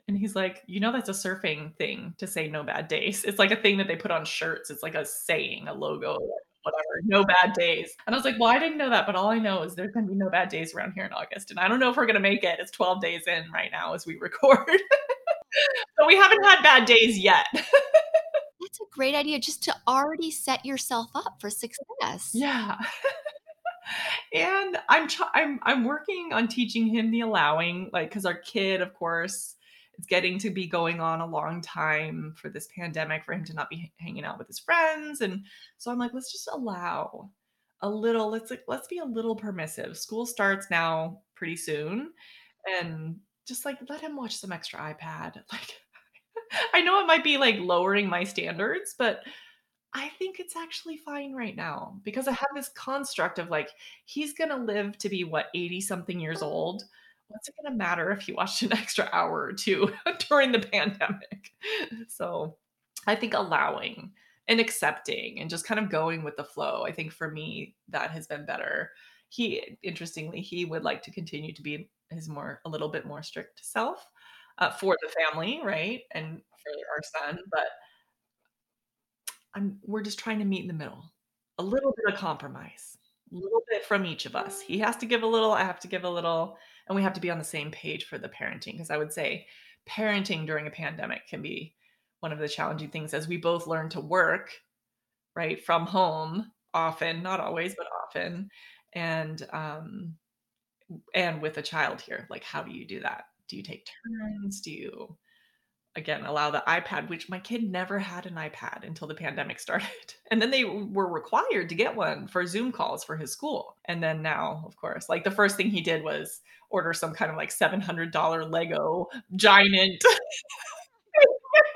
And he's like, you know, that's a surfing thing to say no bad days. It's like a thing that they put on shirts. It's like a saying, a logo, whatever, no bad days. And I was like, well, I didn't know that, but all I know is there's going to be no bad days around here in August. And I don't know if we're going to make it. It's 12 days in right now as we record. but we haven't had bad days yet. That's a great idea just to already set yourself up for success. Yeah. and I'm, I'm I'm working on teaching him the allowing like cuz our kid of course it's getting to be going on a long time for this pandemic for him to not be hanging out with his friends. And so i'm like let's just allow a little let's like let's be a little permissive. School starts now pretty soon. And just like let him watch some extra ipad. Like i know it might be like lowering my standards but I think it's actually fine right now because I have this construct of like he's going to live to be what 80 something years old what's it going to matter if he watched an extra hour or two during the pandemic? So I think allowing and accepting and just kind of going with the flow. I think for me, that has been better. He, interestingly, he would like to continue to be his more, a little bit more strict self uh, for the family, right? And for our son. But I'm, we're just trying to meet in the middle, a little bit of compromise, a little bit from each of us. He has to give a little, I have to give a little and we have to be on the same page for the parenting because i would say parenting during a pandemic can be one of the challenging things as we both learn to work right from home often not always but often and um and with a child here. Like how do you do that? Do you take turns? Do you again allow the ipad which my kid never had an ipad until the pandemic started. And then they were required to get one for zoom calls for his school. And then now of course like the first thing he did was order some kind of like $700 lego giant.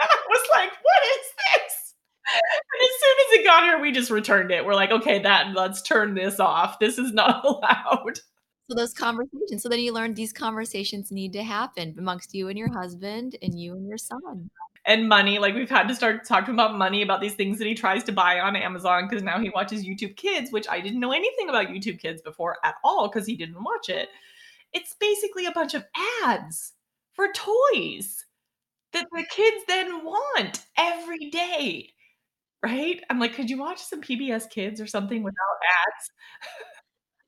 I was like what is this? And as soon as it got here we just returned it. We're like okay that let's turn this off. This is not allowed so those conversations. So then you learn these conversations need to happen amongst you and your husband and you and your son. And money, like we've had to start talking about money, about these things that he tries to buy on Amazon because now he watches YouTube Kids, which I didn't know anything about YouTube Kids before at all because he didn't watch it. It's basically a bunch of ads for toys that the kids then want every day. Right? I'm like, could you watch some PBS Kids or something without ads?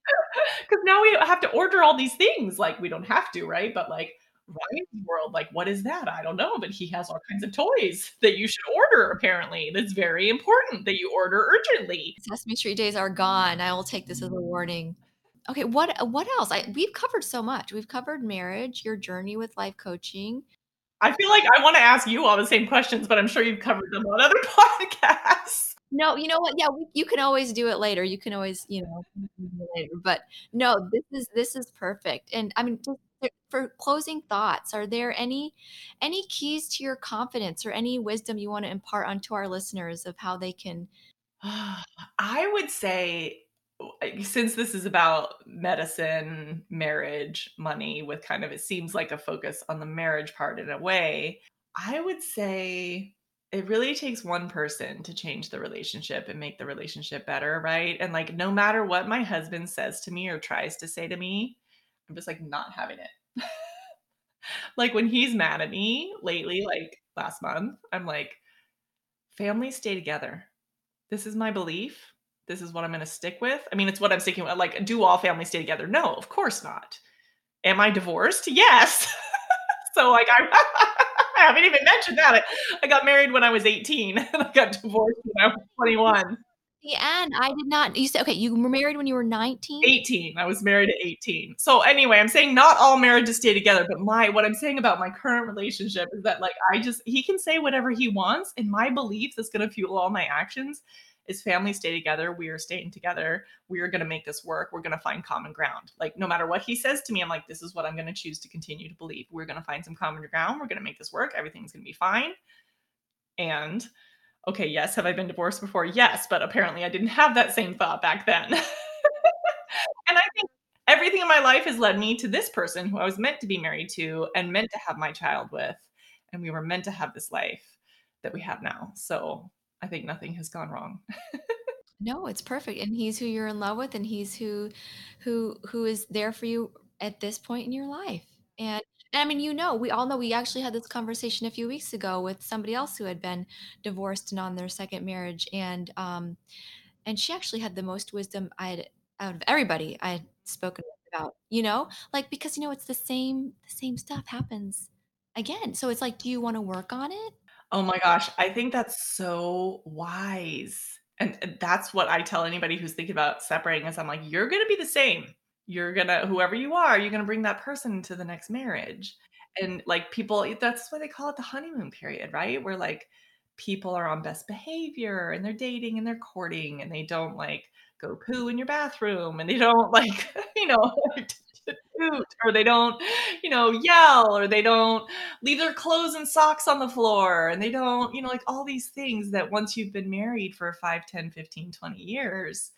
Because now we have to order all these things. Like we don't have to, right? But like Ryan's world, like what is that? I don't know, but he has all kinds of toys that you should order. Apparently, that's very important that you order urgently. Sesame Street days are gone. I will take this as a warning. okay, what what else? I we've covered so much. We've covered marriage, your journey with life coaching. I feel like I want to ask you all the same questions, but I'm sure you've covered them on other podcasts. No, you know what? Yeah, we, you can always do it later. You can always, you know, later. But no, this is this is perfect. And I mean, for closing thoughts, are there any any keys to your confidence or any wisdom you want to impart onto our listeners of how they can? I would say since this is about medicine, marriage, money, with kind of it seems like a focus on the marriage part in a way, I would say it really takes one person to change the relationship and make the relationship better, right? And like, no matter what my husband says to me or tries to say to me, I'm just like not having it. like, when he's mad at me lately, like last month, I'm like, families stay together. This is my belief this is what I'm going to stick with. I mean, it's what I'm sticking with. Like, do all families stay together? No, of course not. Am I divorced? Yes. so, like, I, I haven't even mentioned that. I got married when I was 18 and I got divorced when I was 21. And I did not. You said okay. You were married when you were nineteen. Eighteen. I was married at eighteen. So anyway, I'm saying not all marriages stay together, but my what I'm saying about my current relationship is that like I just he can say whatever he wants, and my beliefs is going to fuel all my actions is families stay together. We are staying together. We are going to make this work. We're going to find common ground. Like, no matter what he says to me, I'm like, this is what I'm going to choose to continue to believe. We're going to find some common ground. We're going to make this work. Everything's going to be fine. And okay, yes, have I been divorced before? Yes, but apparently I didn't have that same thought back then. and I think everything in my life has led me to this person who I was meant to be married to and meant to have my child with. And we were meant to have this life that we have now. So I think nothing has gone wrong. no, it's perfect. And he's who you're in love with and he's who who who is there for you at this point in your life. And, and I mean, you know, we all know we actually had this conversation a few weeks ago with somebody else who had been divorced and on their second marriage and um and she actually had the most wisdom I had out of everybody I had spoken about, you know? Like because you know it's the same the same stuff happens again. So it's like do you want to work on it? Oh my gosh, I think that's so wise. And that's what I tell anybody who's thinking about separating is I'm like, you're going to be the same. You're going to, whoever you are, you're going to bring that person to the next marriage. And like people, eh, that's why they call it the honeymoon period, right? Where like people are on best behavior and they're dating and they're courting and they don't like go poo in your bathroom and they don't like, you know, hoot or they don't, you know, yell or they don't leave their clothes and socks on the floor and they don't, you know, like all these things that once you've been married for 5, 10, 15, 20 years,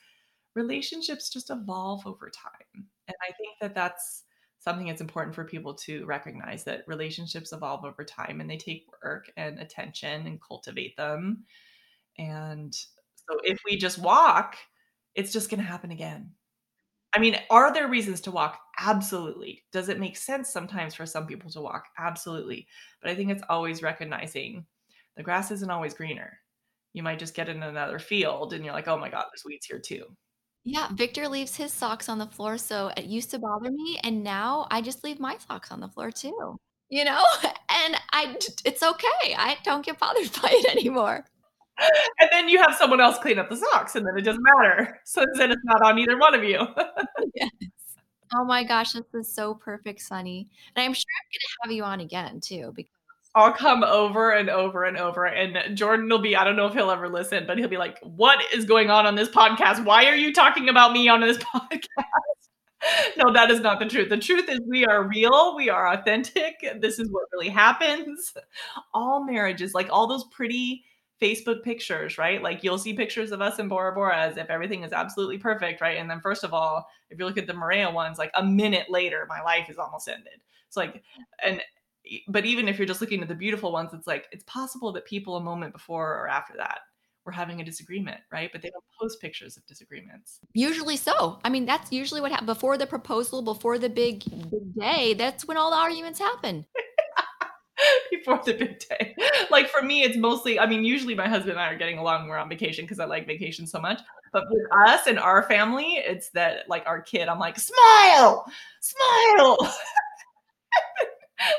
relationships just evolve over time. And I think that that's something that's important for people to recognize that relationships evolve over time and they take work and attention and cultivate them. And so if we just walk, it's just going to happen again. I mean, are there reasons to walk? Absolutely. Does it make sense sometimes for some people to walk? Absolutely. But I think it's always recognizing the grass isn't always greener. You might just get in another field and you're like, oh my God, there's weeds here too. Yeah, Victor leaves his socks on the floor. So it used to bother me. And now I just leave my socks on the floor too, you know? And I, it's okay. I don't get bothered by it anymore. and then you have someone else clean up the socks, and then it doesn't matter. So then it's not on either one of you. yes. Oh my gosh, this is so perfect, Sunny. And I'm sure I'm going to have you on again too because I'll come over and over and over. And Jordan will be, I don't know if he'll ever listen, but he'll be like, What is going on on this podcast? Why are you talking about me on this podcast? no, that is not the truth. The truth is, we are real, we are authentic. This is what really happens. All marriages, like all those pretty Facebook pictures, right? Like you'll see pictures of us in Bora Bora as if everything is absolutely perfect, right? And then first of all, if you look at the Moorea ones, like a minute later, my life is almost ended. It's like, and but even if you're just looking at the beautiful ones, it's like it's possible that people a moment before or after that were having a disagreement, right? But they don't post pictures of disagreements. Usually so. I mean, that's usually what happens before the proposal, before the big big day. That's when all the arguments happen. before the big day. Like for me, it's mostly, I mean, usually my husband and I are getting along. We're on vacation because I like vacation so much. But with us and our family, it's that like our kid, I'm like, smile, smile.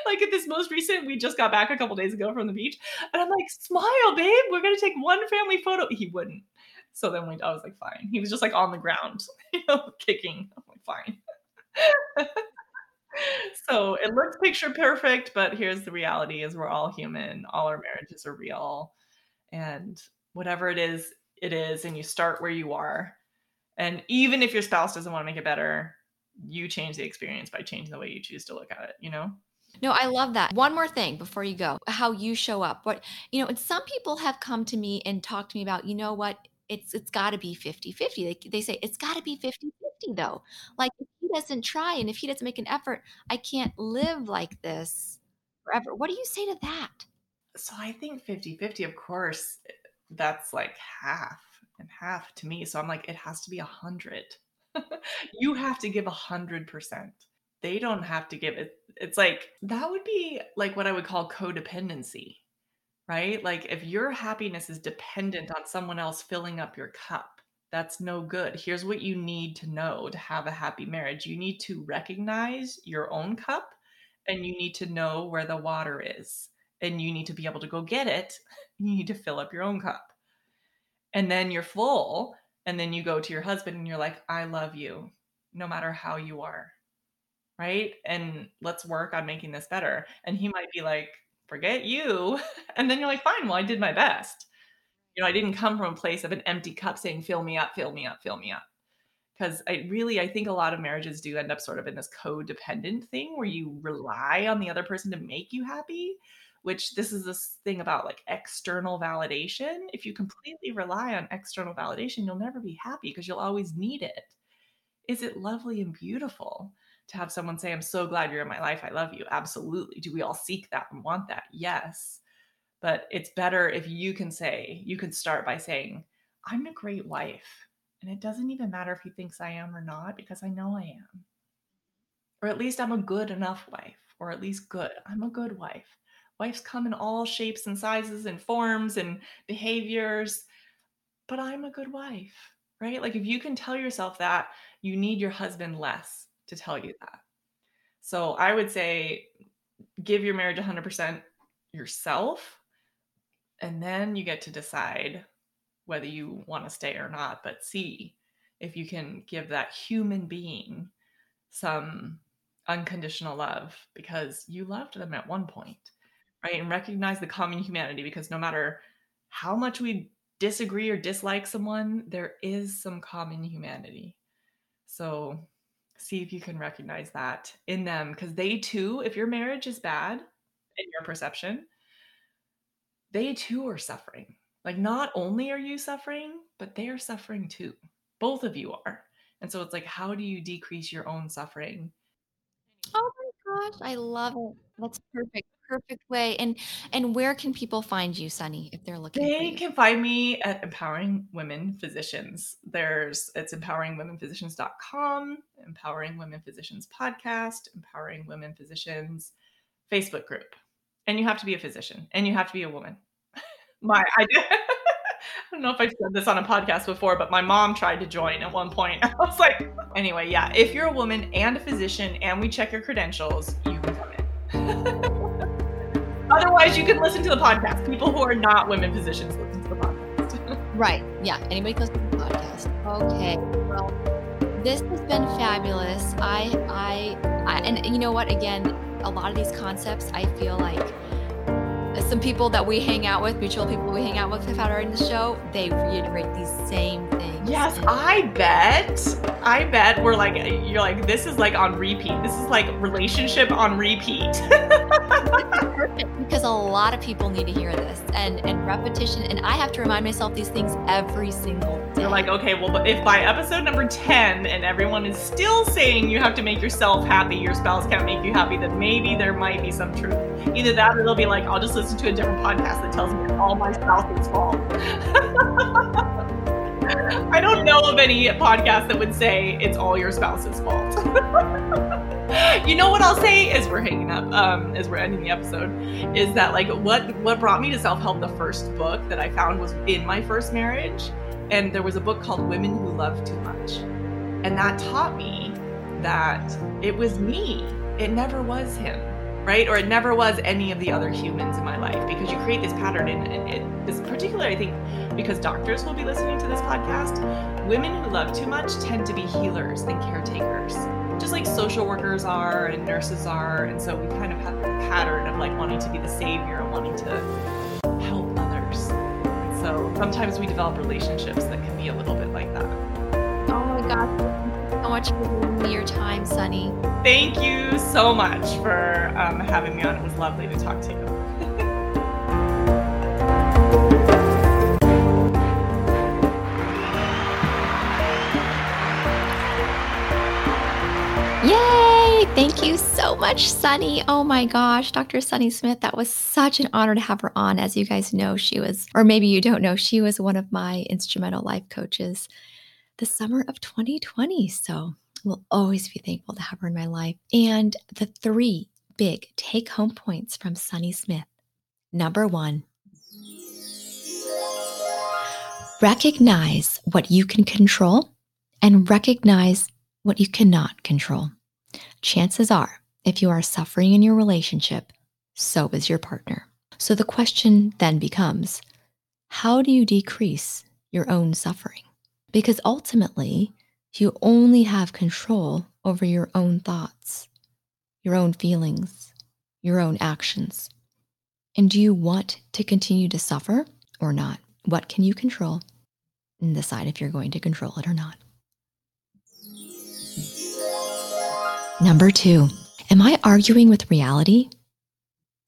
like at this most recent, we just got back a couple days ago from the beach. And I'm like, smile, babe. We're going to take one family photo. He wouldn't. So then we, I was like, fine. He was just like on the ground, you know, kicking. I'm like, fine. So it looks picture perfect, but here's the reality is we're all human. All our marriages are real. And whatever it is, it is. And you start where you are. And even if your spouse doesn't want to make it better, you change the experience by changing the way you choose to look at it, you know? No, I love that. One more thing before you go, how you show up. What, you know, and some people have come to me and talked to me about, you know what, it's it's got to be 50-50. They, they say it's got to be 50-50 though. Like if he doesn't try and if he doesn't make an effort, I can't live like this forever. What do you say to that? So I think 50-50, of course, eh, that's like half and half to me. So I'm like, it has to be a hundred. you have to give a hundred percent. They don't have to give it. It's like that would be like what I would call codependency, right? Like if your happiness is dependent on someone else filling up your cup, that's no good. Here's what you need to know to have a happy marriage you need to recognize your own cup and you need to know where the water is and you need to be able to go get it. You need to fill up your own cup. And then you're full. And then you go to your husband and you're like, I love you no matter how you are. Right. And let's work on making this better. And he might be like, forget you. And then you're like, fine, well, I did my best. You know, I didn't come from a place of an empty cup saying, fill me up, fill me up, fill me up because I really I think a lot of marriages do end up sort of in this codependent thing where you rely on the other person to make you happy which this is this thing about like external validation. If you completely rely on external validation, you'll never be happy because you'll always need it. Is it lovely and beautiful to have someone say, I'm so glad you're in my life. I love you? Absolutely. Do we all seek that and want that? Yes. But it's better if you can say, you can start by saying, I'm a great wife. And it doesn't even matter if he thinks I am or not, because I know I am. Or at least I'm a good enough wife, or at least good. I'm a good wife. Wives come in all shapes and sizes and forms and behaviors, but I'm a good wife, right? Like if you can tell yourself that, you need your husband less to tell you that. So I would say give your marriage 100% yourself, and then you get to decide whether you want to stay or not. But see if you can give that human being some unconditional love because you loved them at one point right? And recognize the common humanity because no matter how much we disagree or dislike someone, there is some common humanity. So see if you can recognize that in them because they too, if your marriage is bad in your perception, they too are suffering. Like, not only are you suffering, but they are suffering too. Both of you are. And so it's like, how do you decrease your own suffering? Oh my gosh, I love it. That's perfect perfect way. And and where can people find you, Sunny, if they're looking? They can find me at Empowering Women Physicians. There's it's empoweringwomenphysicians.com, Empowering Women Physicians podcast, Empowering Women Physicians Facebook group. And you have to be a physician and you have to be a woman. My I I don't know if I've said this on a podcast before, but my mom tried to join at one point. I was like, anyway, yeah, if you're a woman and a physician and we check your credentials, you can come in. Otherwise, you can listen to the podcast. People who are not women physicians listen to the podcast. right. Yeah. Anybody can listen to the podcast. Okay. Well, this has been fabulous. I, I, I, and you know what? Again, a lot of these concepts, I feel like some people that we hang out with, mutual people we hang out with, have had in the show, they reiterate these same things. Yes, I bet. I bet we're like, you're like, this is like on repeat. This is like relationship on repeat. because a lot of people need to hear this and and repetition and i have to remind myself these things every single day. you're like okay well if by episode number 10 and everyone is still saying you have to make yourself happy your spouse can't make you happy then maybe there might be some truth. Either that or they'll be like i'll just listen to a different podcast that tells me all my spouse's fault. I don't know of any podcast that would say it's all your spouse's fault you know what I'll say as we're hanging up, um, as we're ending the episode, is that like what what brought me to self help. The first book that I found was in my first marriage, and there was a book called Women Who Love Too Much, and that taught me that it was me. It never was him. right? Or it never was any of the other humans in my life because you create this pattern. And, and it, this particularly, I think, because doctors will be listening to this podcast, women who love too much tend to be healers and caretakers, just like social workers are and nurses are. And so we kind of have a pattern of like wanting to be the savior and wanting to help others. And so sometimes we develop relationships that can be a little bit like that. Oh my gosh. So much for your time, Sunny. Thank you so much for um, having me on. It was lovely to talk to you. Thank you so much, Sunny. Oh my gosh, Dr. Sunny Smith, that was such an honor to have her on. As you guys know, she was, or maybe you don't know, she was one of my instrumental life coaches the summer of 2020. So we'll always be thankful to have her in my life. And the three big take home points from Sunny Smith. Number one, recognize what you can control and recognize what you cannot control. Chances are, if you are suffering in your relationship, so is your partner. So the question then becomes how do you decrease your own suffering? Because ultimately, you only have control over your own thoughts, your own feelings, your own actions. And do you want to continue to suffer or not? What can you control? And decide if you're going to control it or not. Number two, am I arguing with reality?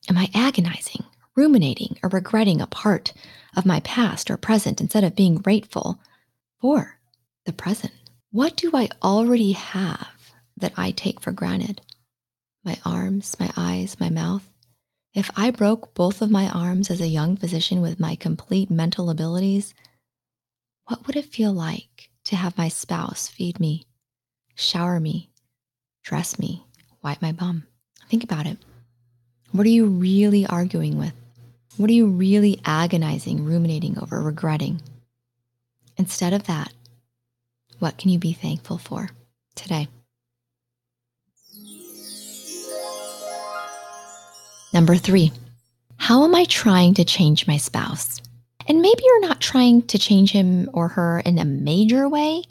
Am I agonizing, ruminating, or regretting a part of my past or present instead of being grateful for the present? What do I already have that I take for granted? My arms, my eyes, my mouth. If I broke both of my arms as a young physician with my complete mental abilities, what would it feel like to have my spouse feed me, shower me, dress me, wipe my bum? Think about it. What are you really arguing with? What are you really agonizing, ruminating over, regretting? Instead of that, what can you be thankful for today? Number three, how am I trying to change my spouse? And maybe you're not trying to change him or her in a major way.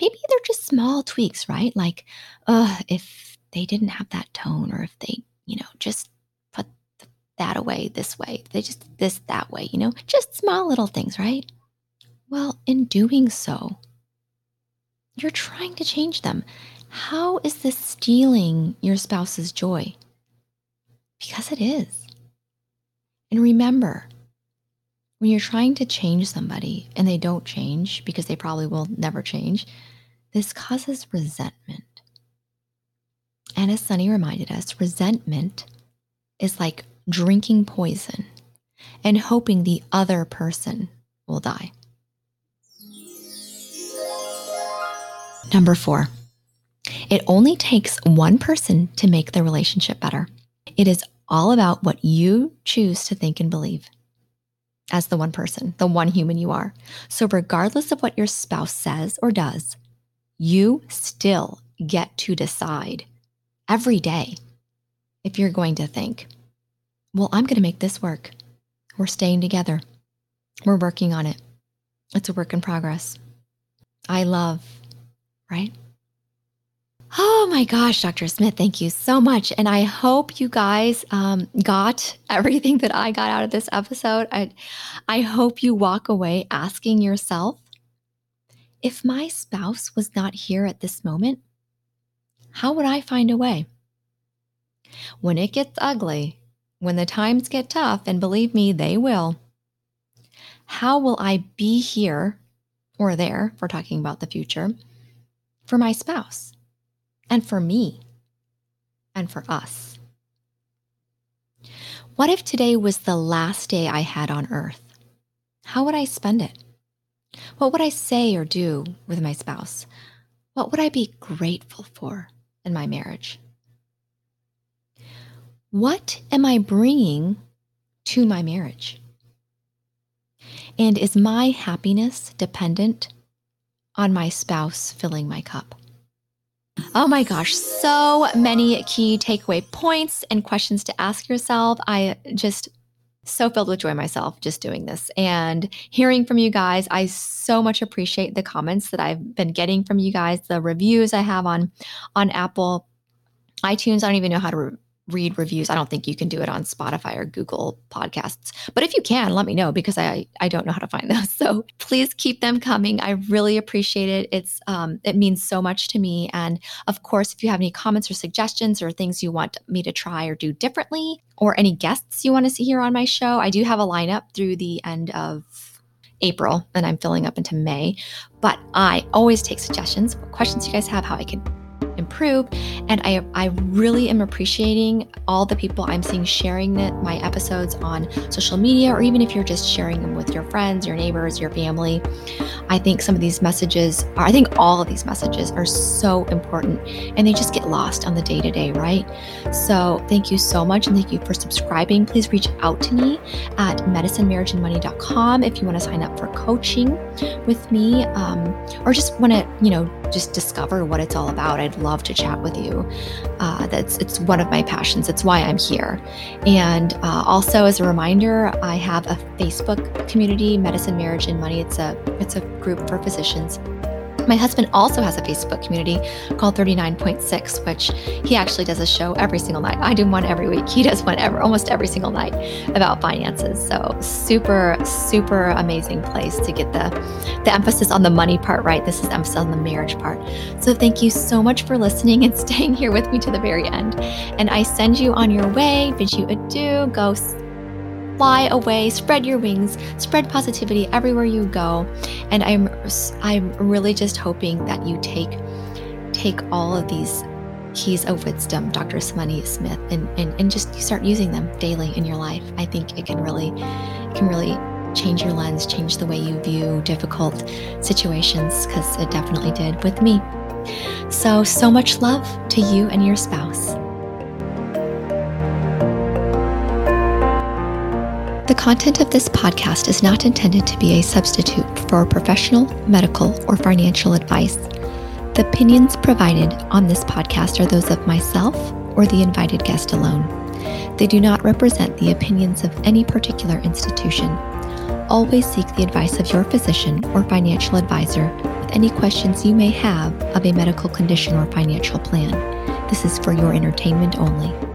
Maybe they're just small tweaks, right? Like, uh, if they didn't have that tone, or if they, you know, just put that away this way, they just this that way, you know, just small little things, right? Well, in doing so, you're trying to change them. How is this stealing your spouse's joy? Because it is. And remember, when you're trying to change somebody and they don't change because they probably will never change, this causes resentment. And as Sunny reminded us, resentment is like drinking poison and hoping the other person will die. Number four, it only takes one person to make the relationship better. It is all about what you choose to think and believe as the one person, the one human you are. So, regardless of what your spouse says or does, you still get to decide every day if you're going to think, well, I'm going to make this work. We're staying together. We're working on it. It's a work in progress. I love right? Oh my gosh, Dr. Smith, thank you so much. And I hope you guys um, got everything that I got out of this episode. I, I hope you walk away asking yourself if my spouse was not here at this moment, how would I find a way? When it gets ugly, when the times get tough, and believe me, they will, how will I be here or there, if we're talking about the future? for my spouse and for me and for us. What if today was the last day I had on earth? How would I spend it? What would I say or do with my spouse? What would I be grateful for in my marriage? What am I bringing to my marriage? And is my happiness dependent on my spouse filling my cup? Oh my gosh, so many key takeaway points and questions to ask yourself. I just so filled with joy myself just doing this and hearing from you guys. I so much appreciate the comments that I've been getting from you guys, the reviews I have on on Apple iTunes. I don't even know how to re- read reviews. I don't think you can do it on Spotify or Google Podcasts. But if you can, let me know because I I don't know how to find those. So please keep them coming. I really appreciate it. It's um it means so much to me. And of course, if you have any comments or suggestions or things you want me to try or do differently, or any guests you want to see here on my show, I do have a lineup through the end of April and I'm filling up into May. But I always take suggestions, what questions you guys have, how I can improve. And I, I really am appreciating all the people I'm seeing sharing the, my episodes on social media, or even if you're just sharing them with your friends, your neighbors, your family. I think some of these messages, are, I think all of these messages are so important and they just get lost on the day to day, right? So thank you so much. And thank you for subscribing. Please reach out to me at medicinemarriageandmoney.com if you want to sign up for coaching with me um, or just want to, you know, just discover what it's all about. I'd love to chat with you. Uh, that's it's one of my passions. It's why I'm here. And uh, also, as a reminder, I have a Facebook community, Medicine, Marriage, and Money. It's a it's a group for physicians my husband also has a Facebook community called 39.6, which he actually does a show every single night. I do one every week. He does one every, almost every single night about finances. So super, super amazing place to get the, the emphasis on the money part right. This is emphasis on the marriage part. So thank you so much for listening and staying here with me to the very end. And I send you on your way, bid you adieu, go fly away, spread your wings, spread positivity everywhere you go. And I'm I'm really just hoping that you take take all of these keys of wisdom, Dr. Sunny Smith, and, and, and just start using them daily in your life. I think it can really it can really change your lens, change the way you view difficult situations, because it definitely did with me. So, so much love to you and your spouse. Content of this podcast is not intended to be a substitute for professional, medical, or financial advice. The opinions provided on this podcast are those of myself or the invited guest alone. They do not represent the opinions of any particular institution. Always seek the advice of your physician or financial advisor with any questions you may have of a medical condition or financial plan. This is for your entertainment only.